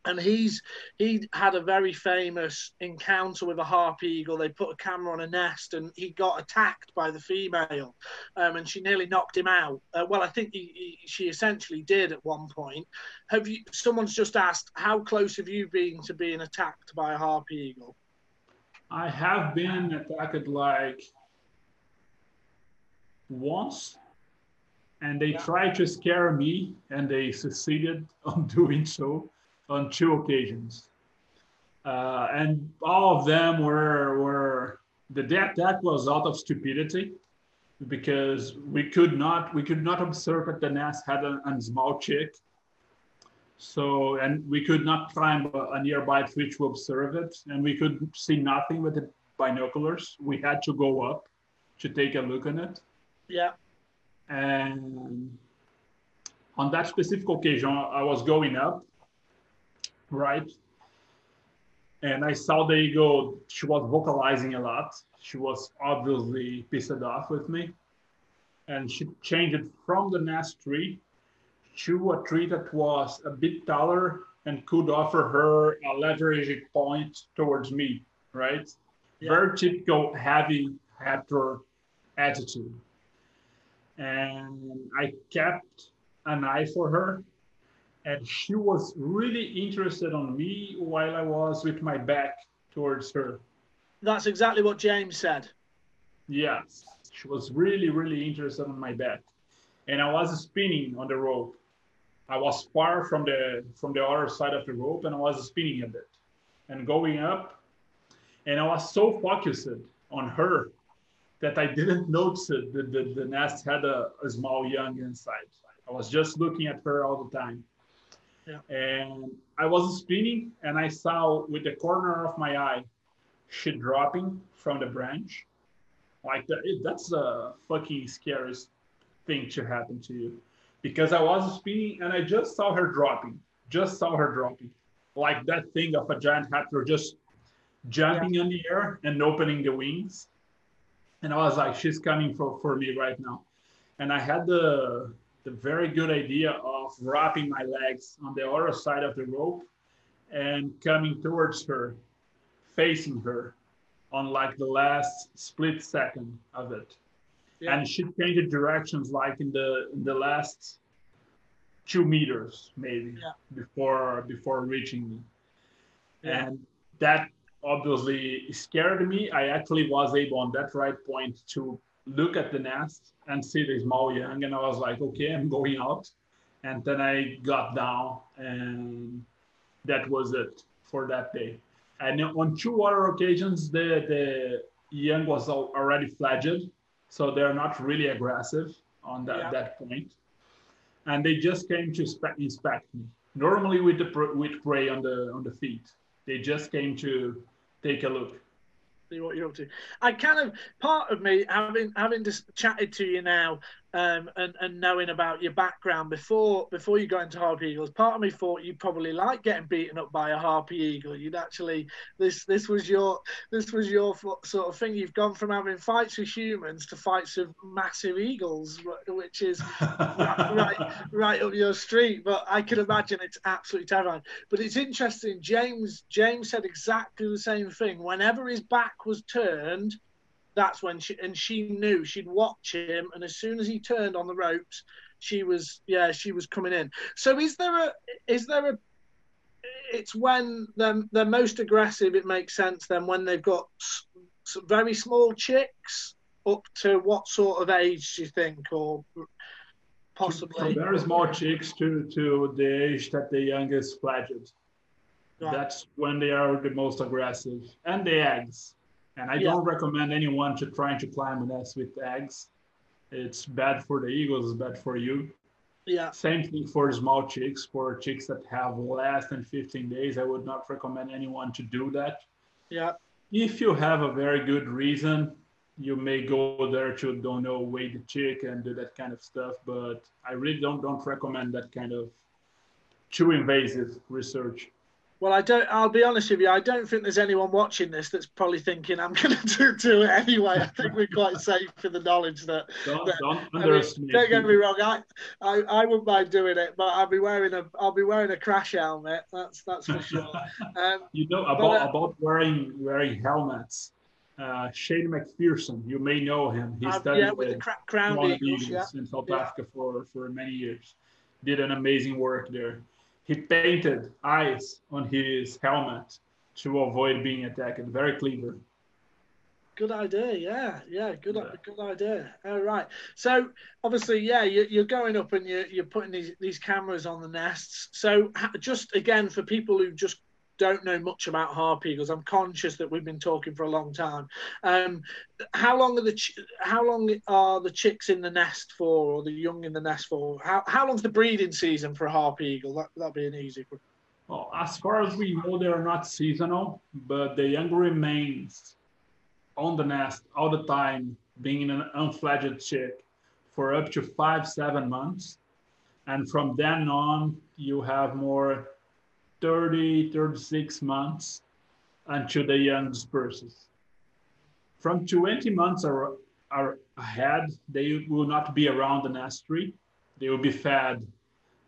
and he's he had a very famous encounter with a harp eagle. They put a camera on a nest, and he got attacked by the female, um, and she nearly knocked him out. Uh, well, I think he, he, she essentially did at one point. Have you? Someone's just asked, how close have you been to being attacked by a harp eagle? I have been attacked like once, and they tried to scare me, and they succeeded on doing so on two occasions. Uh, and all of them were, were the death that was out of stupidity because we could not we could not observe that the nest had a, a small chick so and we could not climb a, a, nearby tree to observe it and we could see nothing with the binoculars. We had to go up to take a look on it. Yeah. And on that specific occasion i was going up right? And I saw the eagle, she was vocalizing a lot. She was obviously pissed off with me. And she changed it from the nest tree to a tree that was a bit taller and could offer her a leverage point towards me, right? Yeah. Very typical heavy hatter attitude. And I kept an eye for her and she was really interested on me while I was with my back towards her. That's exactly what James said. Yes, she was really, really interested on my back, and I was spinning on the rope. I was far from the from the other side of the rope, and I was spinning a bit and going up, and I was so focused on her that I didn't notice that the, the, nest had a, a small young inside. I was just looking at her all the time. Yeah. And I was spinning and I saw with the corner of my eye she dropping from the branch Like uh, that, that's the fucking scariest thing to happen to you. Because I was spinning and I just saw her dropping. Just saw her dropping. Like that thing of a giant raptor just jumping yeah. in the air and opening the wings. And I was like, she's coming for, for me right now. And I had the the very good idea of wrapping my legs on the other side of the rope and coming towards her, facing her on like the last split second of it. Yeah. And she changed directions like in the in the last two meters maybe yeah. before before reaching me. Yeah. And that obviously scared me. I actually was able on that right point to look at the nest and see the small young, and I was like, okay, I'm going out. And then I got down, and that was it for that day. And on two other occasions, the the young was already fledged, so they're not really aggressive on that, yeah. that point. And they just came to inspect, inspect me. Normally with the with prey on the on the feet, they just came to take a look what you're up to. I kind of part of me having having just chatted to you now um, and and knowing about your background before before you got into harpy eagles, part of me thought you probably like getting beaten up by a harpy eagle. You'd actually this this was your this was your sort of thing. You've gone from having fights with humans to fights with massive eagles, which is right right up your street. But I can imagine it's absolutely terrifying. But it's interesting. James James said exactly the same thing. Whenever his back was turned that's when she and she knew she'd watch him, and as soon as he turned on the ropes, she was yeah she was coming in. So is there a is there a it's when they're, they're most aggressive. It makes sense then when they've got very small chicks up to what sort of age do you think, or possibly from very small chicks to to the age that the youngest fledged. Right. That's when they are the most aggressive, and the eggs. And I yeah. don't recommend anyone to trying to climb a nest with eggs. It's bad for the eagles, it's bad for you. Yeah. Same thing for small chicks. For chicks that have less than 15 days, I would not recommend anyone to do that. Yeah. If you have a very good reason, you may go there to don't know weigh the chick and do that kind of stuff. But I really don't don't recommend that kind of too invasive research. Well, I don't. I'll be honest with you. I don't think there's anyone watching this that's probably thinking I'm going to do, it anyway. I think we're quite safe for the knowledge that. Don't, that, don't underestimate. I mean, don't get me wrong. I, I, I wouldn't mind doing it, but I'll be wearing a I'll be wearing a crash helmet. That's that's for sure. Um, you know about but, uh, about wearing wearing helmets. Uh, Shane McPherson, you may know him. He studied yeah, with the Crown Eagles, Eagles yeah. in South yeah. Africa for for many years. Did an amazing work there he painted eyes on his helmet to avoid being attacked. Very clever. Good idea. Yeah, yeah. Good, yeah. good idea. All right. So obviously, yeah, you, are going up and you're, you're putting these, these cameras on the nests. So just again for people who just don't know much about harp eagles. I'm conscious that we've been talking for a long time. Um, how long are the ch- how long are the chicks in the nest for, or the young in the nest for? How how long's the breeding season for a harp eagle? That that'd be an easy one. Well, as far as we know, they are not seasonal, but the young remains on the nest all the time, being an unfledged chick for up to five seven months, and from then on, you have more 30, 36 months until the young disperses. From 20 months are, are ahead, they will not be around the nest tree. They will be fed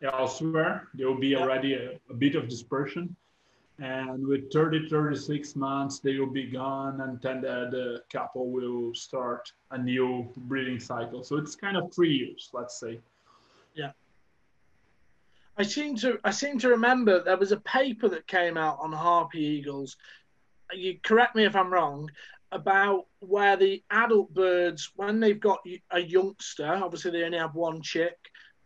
elsewhere. There will be already a, a bit of dispersion. And with 30, 36 months, they will be gone, and then the, the couple will start a new breeding cycle. So it's kind of three years, let's say. Yeah. I seem to I seem to remember there was a paper that came out on harpy eagles. You correct me if I'm wrong about where the adult birds, when they've got a youngster, obviously they only have one chick,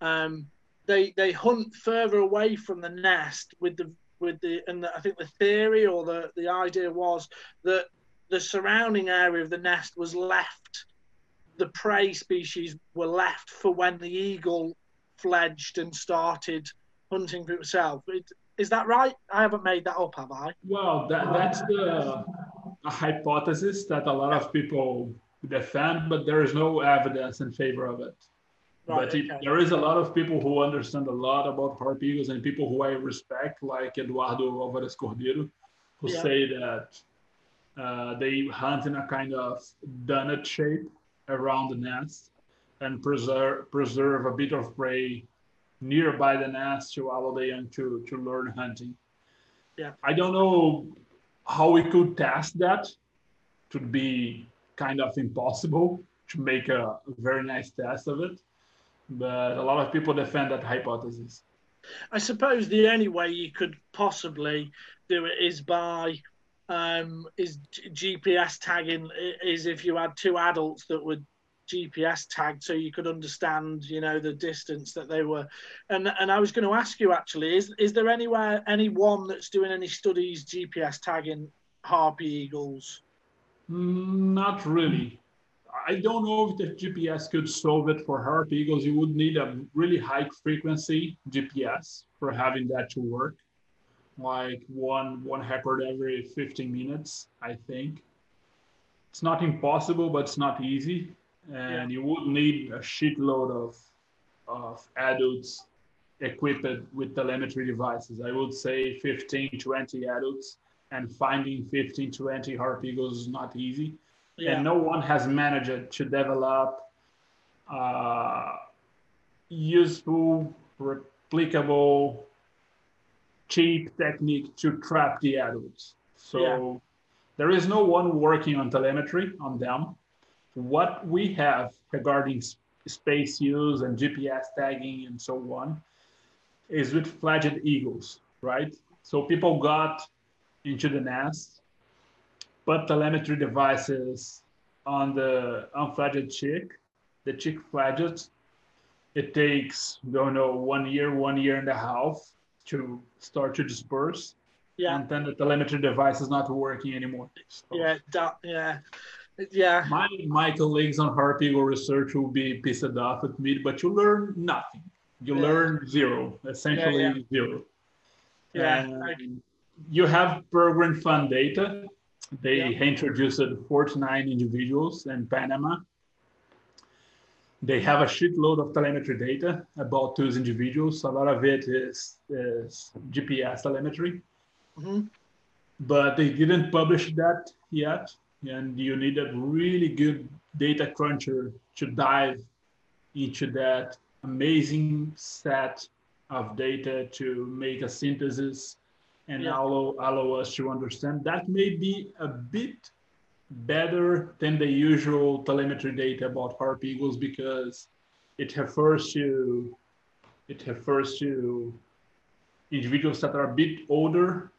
um, they they hunt further away from the nest with the with the and the, I think the theory or the the idea was that the surrounding area of the nest was left the prey species were left for when the eagle fledged and started hunting for itself. Is that right? I haven't made that up, have I? Well, that, that's the a hypothesis that a lot of people defend, but there is no evidence in favor of it. Right, but it, okay. there is a lot of people who understand a lot about harp eagles and people who I respect, like Eduardo Alvarez Cordero, who yeah. say that uh, they hunt in a kind of donut shape around the nest and preserve preserve a bit of prey nearby the nest to allow the young to, to learn hunting. Yeah. I don't know how we could test that. To be kind of impossible to make a very nice test of it. But a lot of people defend that hypothesis. I suppose the only way you could possibly do it is by um, is GPS tagging is if you had two adults that would GPS tagged so you could understand, you know, the distance that they were. And and I was going to ask you actually, is is there anywhere anyone that's doing any studies GPS tagging harpy eagles? Mm, not really. I don't know if the GPS could solve it for harpy eagles. You would need a really high frequency GPS for having that to work, like one one heifer every 15 minutes. I think it's not impossible, but it's not easy and you would need a shitload of of adults equipped with telemetry devices. I would say 15, 20 adults, and finding 15, 20 harp eagles is not easy. Yeah. And no one has managed to develop uh, useful, replicable, cheap technique to trap the adults. So yeah. there is no one working on telemetry on them what we have regarding space use and GPS tagging and so on is with fledged eagles, right? So people got into the nest, put telemetry devices on the unfledged chick, the chick fledged. It takes, don't know, one year, one year and a half to start to disperse. Yeah. And then the telemetry device is not working anymore. So. Yeah, yeah. Yeah. My my colleagues on Harp Eagle research will be pissed off at me, but you learn nothing. You yeah. learn zero, essentially yeah, yeah. zero. Yeah. you have Peregrine Fund data. They introduced 49 individuals in Panama. They have a shitload of telemetry data about those individuals. A lot of it is, is GPS telemetry. Mm-hmm. But they didn't publish that yet and you need a really good data cruncher to dive into that amazing set of data to make a synthesis and yeah. allow, allow us to understand that may be a bit better than the usual telemetry data about harp eagles because it refers to it refers to individuals that are a bit older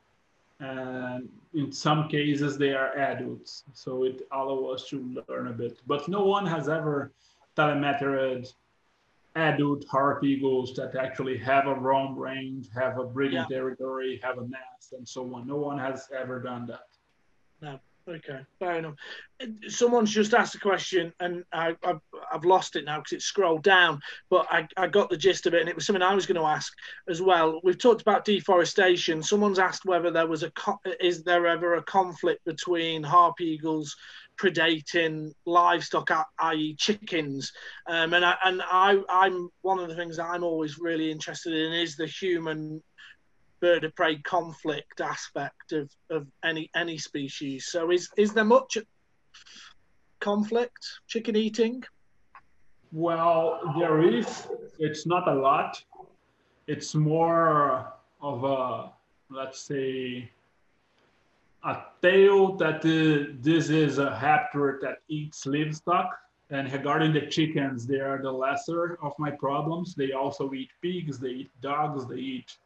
and in some cases they are adults. So it allows us to learn a bit. But no one has ever telemetered adult harp eagles that actually have a home range have a breeding yeah. territory have a nest and so on. No one has ever done that. No Okay, fair enough. Someone's just asked a question, and I, have I've lost it now because it's scrolled down. But I, I got the gist of it, and it was something I was going to ask as well. We've talked about deforestation. Someone's asked whether there was a is there ever a conflict between harp eagles predating livestock, i.e., chickens. Um, and I, and I, I'm one of the things that I'm always really interested in is the human bird of prey conflict aspect of, of any any species. So is is there much conflict chicken eating? Well, there is. It's not a lot. It's more of a let's say a tale that uh, this is a hapter that eats livestock. And regarding the chickens, they are the lesser of my problems. They also eat pigs, they eat dogs, they eat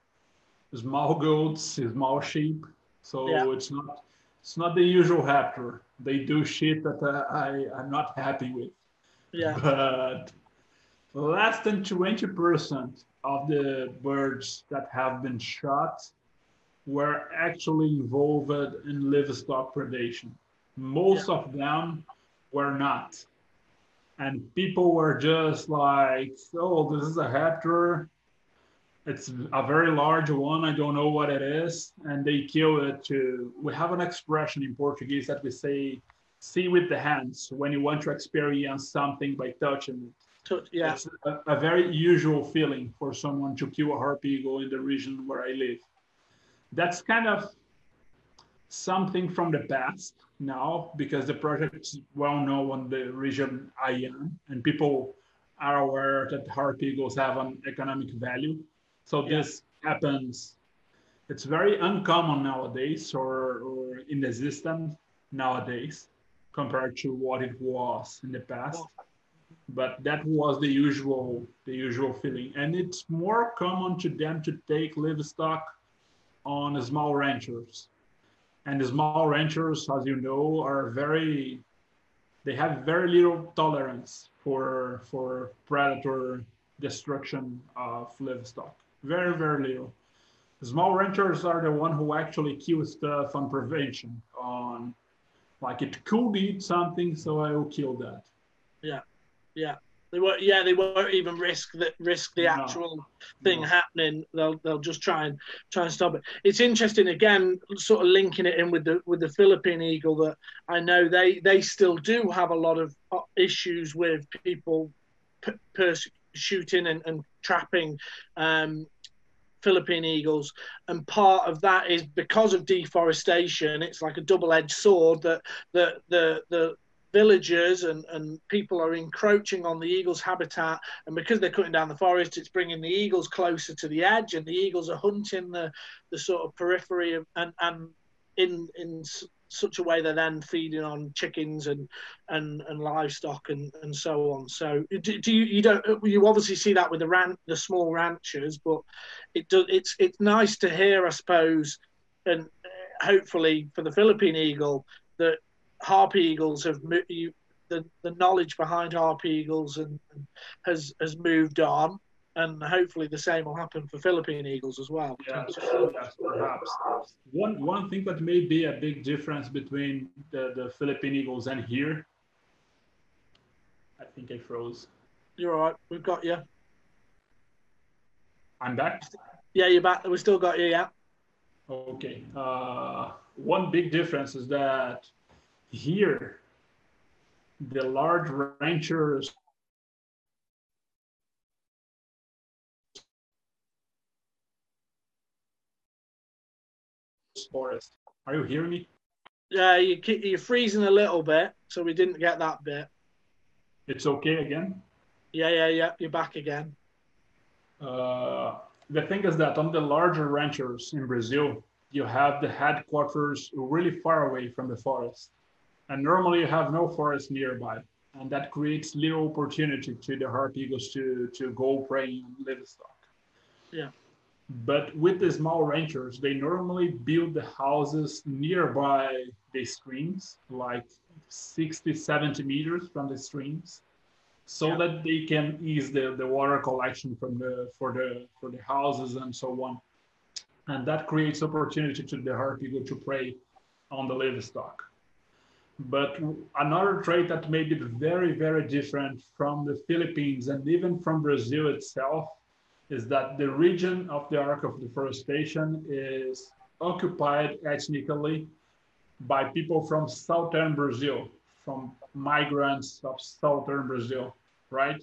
small goats, small sheep. So yeah. it's not it's not the usual hapter. They do shit that uh, I I'm not happy with. Yeah. But less than twenty percent of the birds that have been shot were actually involved in livestock predation. Most yeah. of them were not. And people were just like, oh, this is a hapter it's a very large one. I don't know what it is. And they kill it to, we have an expression in Portuguese that we say see with the hands when you want to experience something by touching it. Touch, yeah. It's a, a very usual feeling for someone to kill a harp eagle in the region where I live. That's kind of something from the past now because the project is well known in the region I am, and people are aware that harp eagles have an economic value. So Yeah. this happens. It's very uncommon nowadays, or, or inexistent nowadays, compared to what it was in the past. But that was the usual, the usual feeling, and it's more common to them to take livestock on small ranchers and the small ranchers as you know are very they have very little tolerance for for predator destruction of livestock very very little small ranchers are the one who actually kill stuff on prevention on like it could eat something so i will kill that Yeah, yeah. they won't. Yeah, they won't even risk that risk the No. actual thing No. happening. They'll they'll just try and try and stop it. It's interesting again, sort of linking it in with the with the Philippine eagle that I know they they still do have a lot of uh, issues with people p- pers- shooting and, and trapping. Um, Philippine eagles, and part of that is because of deforestation. It's like a double-edged sword that the the the villagers and, and people are encroaching on the eagles' habitat, and because they're cutting down the forest, it's bringing the eagles closer to the edge, and the eagles are hunting the the sort of periphery of, and and in in such a way they're then feeding on chickens and and, and livestock and, and so on. So do, do you you don't you obviously see that with the ran the small ranchers, but it does it's it's nice to hear, I suppose, and uh, hopefully for the Philippine eagle that harp eagles have you, the the knowledge behind harp eagles and, and has has moved on, and hopefully the same will happen for Philippine eagles as well. Yes, yes, perhaps. One one thing that may be a big difference between the, the Philippine Eagles and here. I think I froze. You're all right. We've got you. I'm back. Yeah, you're back. We still got you. Yeah. Okay. Uh, one big difference is that here, the large ranchers forest. Are you hearing me? Yeah, you you're freezing a little bit, so we didn't get that bit. It's okay again. Yeah, yeah, yeah. You're back again. Uh, the thing is that on the larger ranchers in Brazil, you have the headquarters really far away from the forest. And normally you have no forest nearby. And that creates little opportunity to the harp eagles to, to go prey on livestock. Yeah. But with the small ranchers, they normally build the houses nearby the streams, like 60, 70 meters from the streams so Yeah. that they can ease the, the water collection from the for the for the houses and so on and that creates opportunity to the harp people to prey on the livestock but another trait that made it very very different from the philippines and even from brazil itself is that the region of the arc of deforestation is occupied ethnically by people from southern brazil from migrants of southern Brazil, right?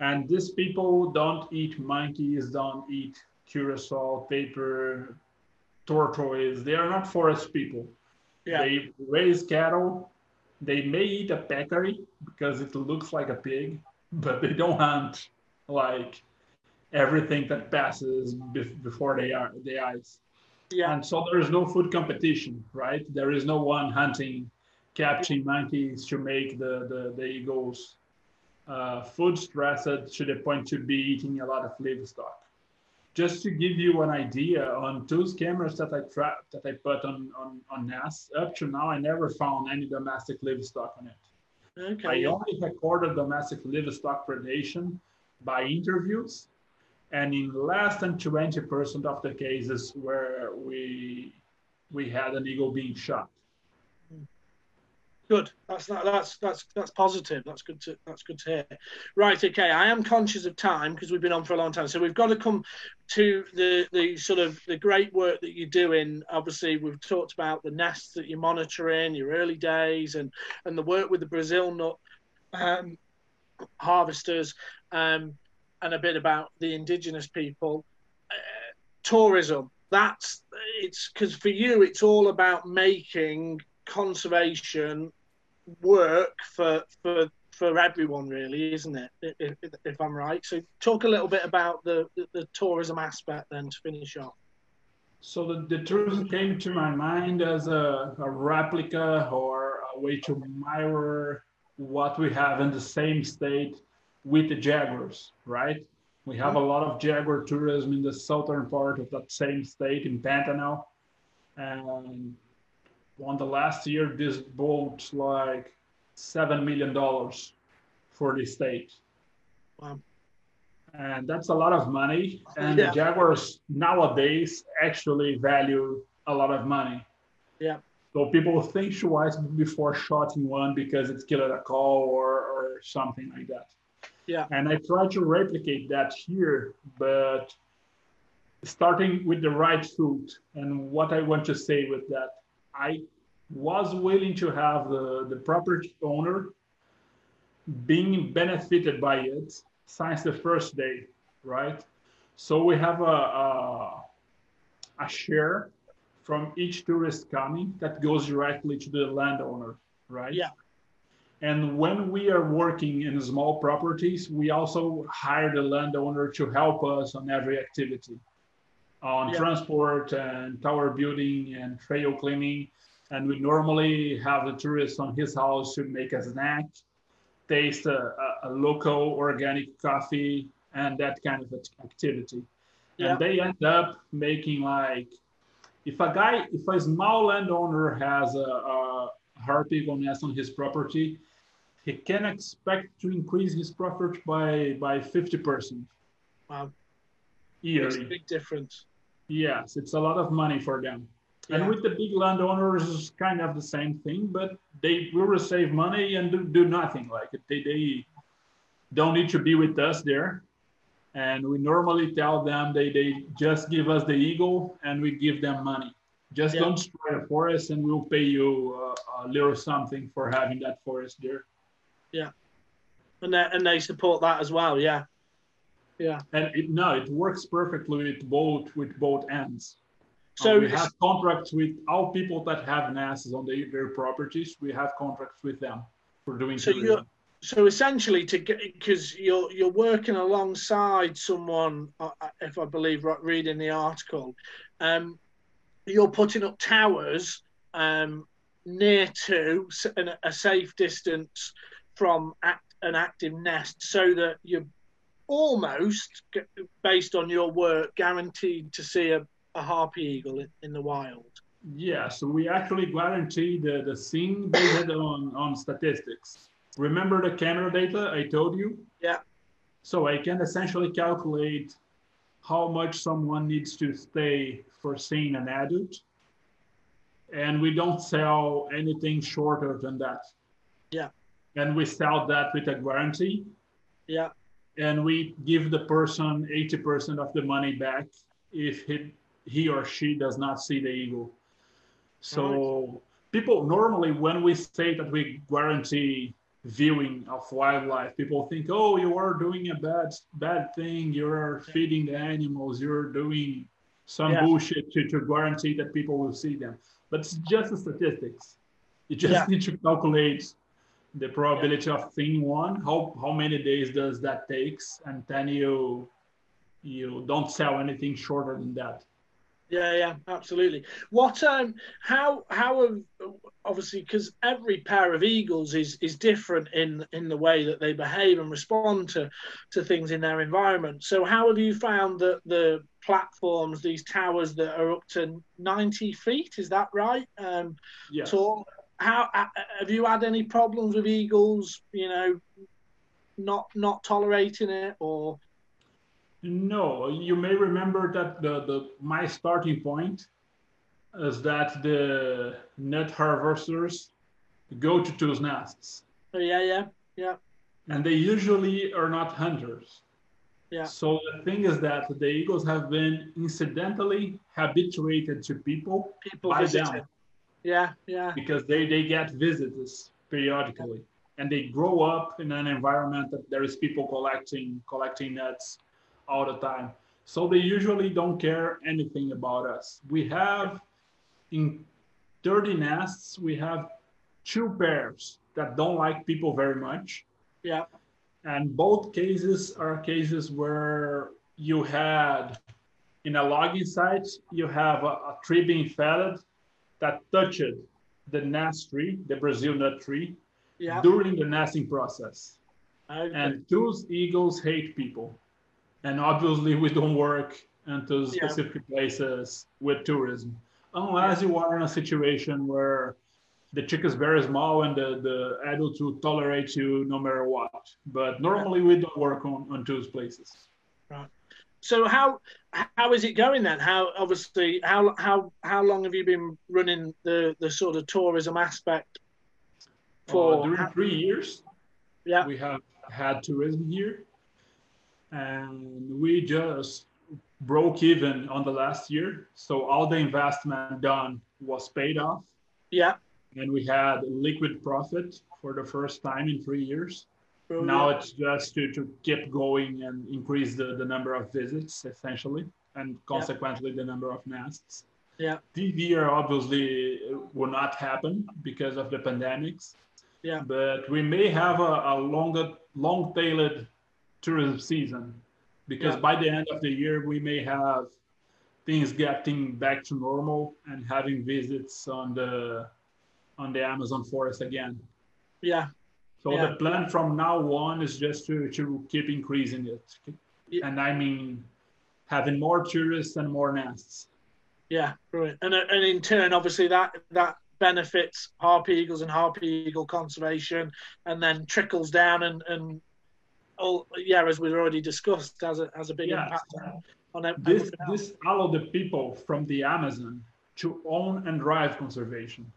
And these people don't eat monkeys, don't eat curassow, paper, tortoise. They are not forest people. Yeah. They raise cattle. They may eat a peccary because it looks like a pig, but they don't hunt like everything that passes bef- before they are the eyes. Yeah. And so there is no food competition, right? There is no one hunting capuchin monkeys to make the, the, the eagles uh, food stressed to the point to be eating a lot of livestock. Just to give you an idea, on those cameras that I tra- that I put on, on, on NAS, up to now I never found any domestic livestock on it. Okay. I only recorded domestic livestock predation by interviews, and in less than 20% of the cases where we we had an eagle being shot. Good. That's that's that's that's positive. That's good to that's good to hear. Right. Okay. I am conscious of time because we've been on for a long time, so we've got to come to the the sort of the great work that you're doing. Obviously, we've talked about the nests that you're monitoring, your early days, and and the work with the Brazil nut um, harvesters, um, and a bit about the indigenous people. Uh, tourism. That's it's because for you, it's all about making conservation work for for for everyone, really, isn't it? If, if I'm right. So, talk a little bit about the, the, tourism aspect then to finish off. So the, the tourism came to my mind as a, a replica or a way to mirror what we have in the same state with the jaguars, right? We have a lot of jaguar tourism in the southern part of that same state in Pantanal. And on the last year, this bought like seven million dollars for the state. Wow. And that's a lot of money. And yeah. the Jaguars nowadays actually value a lot of money. Yeah. So people think twice before shooting one because it's killed a call or, or something like that. Yeah. And I try to replicate that here, but starting with the right foot And what I want to say with that, I was willing to have the, the property owner being benefited by it since the first day, right? So we have a, a, a share from each tourist coming that goes directly to the landowner, right? Yeah. And when we are working in small properties, we also hire the landowner to help us on every activity on yeah. transport and tower building and trail cleaning. And we normally have the tourist on his house to make a snack, taste a, a, local organic coffee, and that kind of activity. Yeah. And they end up making like, if a guy, if a small landowner has a, a harpy nest on his property, he can expect to increase his profit by by 50%. Wow. Yearly. Makes a big difference. Yes, it's a lot of money for them. Yeah. And with the big landowners, it's kind of the same thing, but they will save money and do, do nothing. Like they, they don't need to be with us there. And we normally tell them they, they just give us the eagle and we give them money. Just yeah. don't destroy the forest and we'll pay you uh, a little something for having that forest there. Yeah. And they, and they support that as well. Yeah. Yeah. And it, no, it works perfectly with both with both ends. So um, we have contracts with all people that have nests on their, their properties. We have contracts with them for doing so. You're, so essentially, to get because you're you're working alongside someone, uh, uh, if I believe right, reading the article, um, you're putting up towers um, near to a safe distance from act, an active nest, so that you're almost, based on your work, guaranteed to see a a harpy eagle in, in the wild? Yeah, so we actually guarantee the, the scene based on, on statistics. Remember the camera data I told you? Yeah. So I can essentially calculate how much someone needs to stay for seeing an adult. And we don't sell anything shorter than that. Yeah. And we sell that with a guarantee. Yeah. And we give the person 80% of the money back if he he or she does not see the eagle. So people normally, when we say that we guarantee viewing of wildlife, people think, oh, you are doing a bad bad thing. You're feeding the animals. You're doing some yeah. bullshit to, to guarantee that people will see them. But it's just the statistics. You just yeah. need to calculate the probability yeah. of seeing one. How how many days does that takes, and then you you don't sell anything shorter than that. Yeah, yeah, absolutely. What um how how have obviously because every pair of eagles is is different in in the way that they behave and respond to to things in their environment. So how have you found that the platforms, these towers that are up to 90 feet, is that right? Um yes. tall. How have you had any problems with eagles, you know, not not tolerating it or no, you may remember that the, the my starting point is that the nut harvesters go to those nests. Yeah, yeah, yeah. And they usually are not hunters. Yeah. So the thing is that the eagles have been incidentally habituated to people, People by them Yeah, yeah, because they, they get visitors periodically and they grow up in an environment that there is people collecting collecting nuts all the time. So they usually don't care anything about us. We have in 30 nests, we have two pairs that don't like people very much. yeah, And both cases are cases where you had in a logging site, you have a, a tree being felled that touched the nest tree, the Brazil nut tree, yeah. during the nesting process. Okay. And those eagles hate people. And obviously, we don't work into Yeah. specific places with tourism, unless you are in a situation where the chick is very small and the, the adults will tolerate you no matter what. But normally, we don't work on, on those places. Right. So how how is it going then? How obviously how how how long have you been running the the sort of tourism aspect Uh, for? during three years, yeah, we have had tourism here, and we just broke even on the last year. So all the investment done was paid off, yeah. and we had liquid profit for the first time in three years. brilliant. Now it's just to, to keep going and increase the, the number of visits essentially, and consequently the number of nests. Yeah. This year obviously will not happen because of the pandemics. Yeah. But we may have a, a longer, long-tailed tourism season because Yeah. by the end of the year we may have things getting back to normal and having visits on the on the Amazon forest again. yeah, So Yeah. the plan from now on is just to, to keep increasing it. Yeah. And I mean, having more tourists and more nests. yeah, brilliant. And and in turn, obviously that that benefits harpy eagles and harpy eagle conservation, and then trickles down and and all yeah, as we've already discussed, has a has a big impact on, on This, this allow the people from the Amazon to own and drive conservation,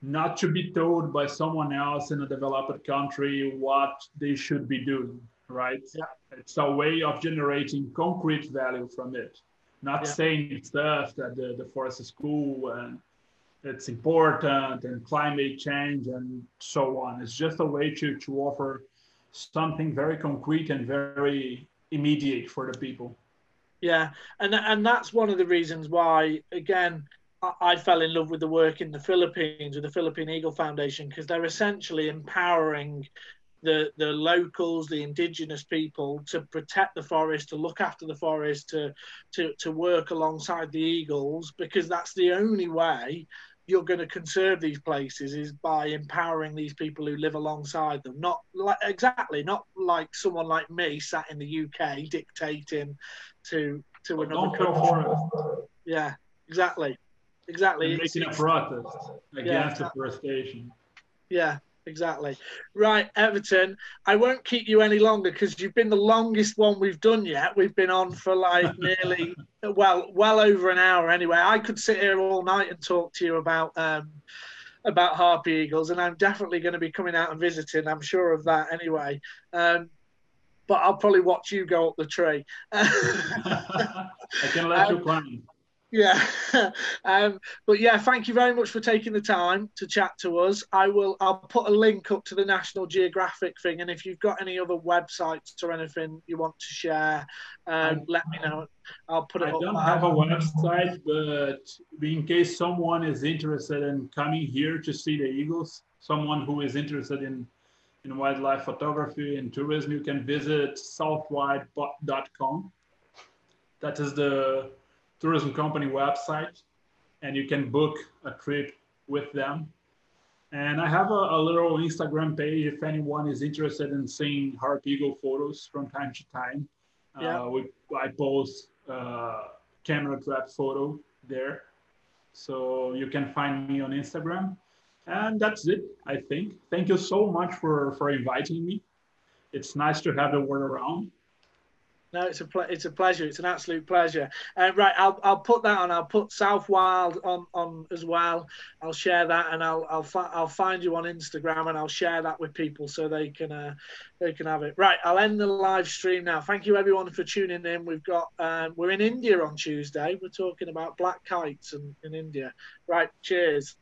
not to be told by someone else in a developed country what they should be doing, right? Yeah. It's a way of generating concrete value from it, not Yeah. saying stuff that the, the forest is cool and it's important and climate change and so on. It's just a way to, to offer something very concrete and very immediate for the people. Yeah, and and that's one of the reasons why, again, I, I fell in love with the work in the Philippines with the Philippine Eagle Foundation because they're essentially empowering the the locals, the indigenous people, to protect the forest, to look after the forest, to to to work alongside the eagles because that's the only way you're going to conserve these places is by empowering these people who live alongside them. Not like exactly, not like someone like me sat in the UK dictating to to another Don't feel country. Yeah, exactly, exactly. It's- making a protest against deforestation. Yeah, exactly. Right, Everton. I won't keep you any longer because you've been the longest one we've done yet. We've been on for like nearly, well, well over an hour anyway. I could sit here all night and talk to you about um, about harpy eagles, and I'm definitely going to be coming out and visiting. I'm sure of that anyway. Um, but I'll probably watch you go up the tree. I can let you Um, climb. Yeah. um, but yeah, thank you very much for taking the time to chat to us. I will I'll put a link up to the National Geographic thing and if you've got any other websites or anything you want to share, um, I- let me know. I'll put it I up. don't have a website, but in case someone is interested in coming here to see the eagles, someone who is interested in in wildlife photography and tourism, you can visit southwild.com. That is the tourism company website, and you can book a trip with them. And I have a, a little Instagram page if anyone is interested in seeing harpy eagle photos from time to time. Yeah. Uh, we, I post uh, camera trap photo there. So you can find me on Instagram. And that's it, I think. Thank you so much for, for inviting me. It's nice to have the word around. No, it's a it's a pleasure. It's an absolute pleasure. Uh, right, I'll I'll put that on. I'll put South Wild on on as well. I'll share that, and I'll I'll fi- I'll find you on Instagram, and I'll share that with people so they can uh, they can have it. Right, I'll end the live stream now. Thank you everyone for tuning in. We've got um, we're in India on Tuesday. We're talking about black kites in, in India. Right, cheers.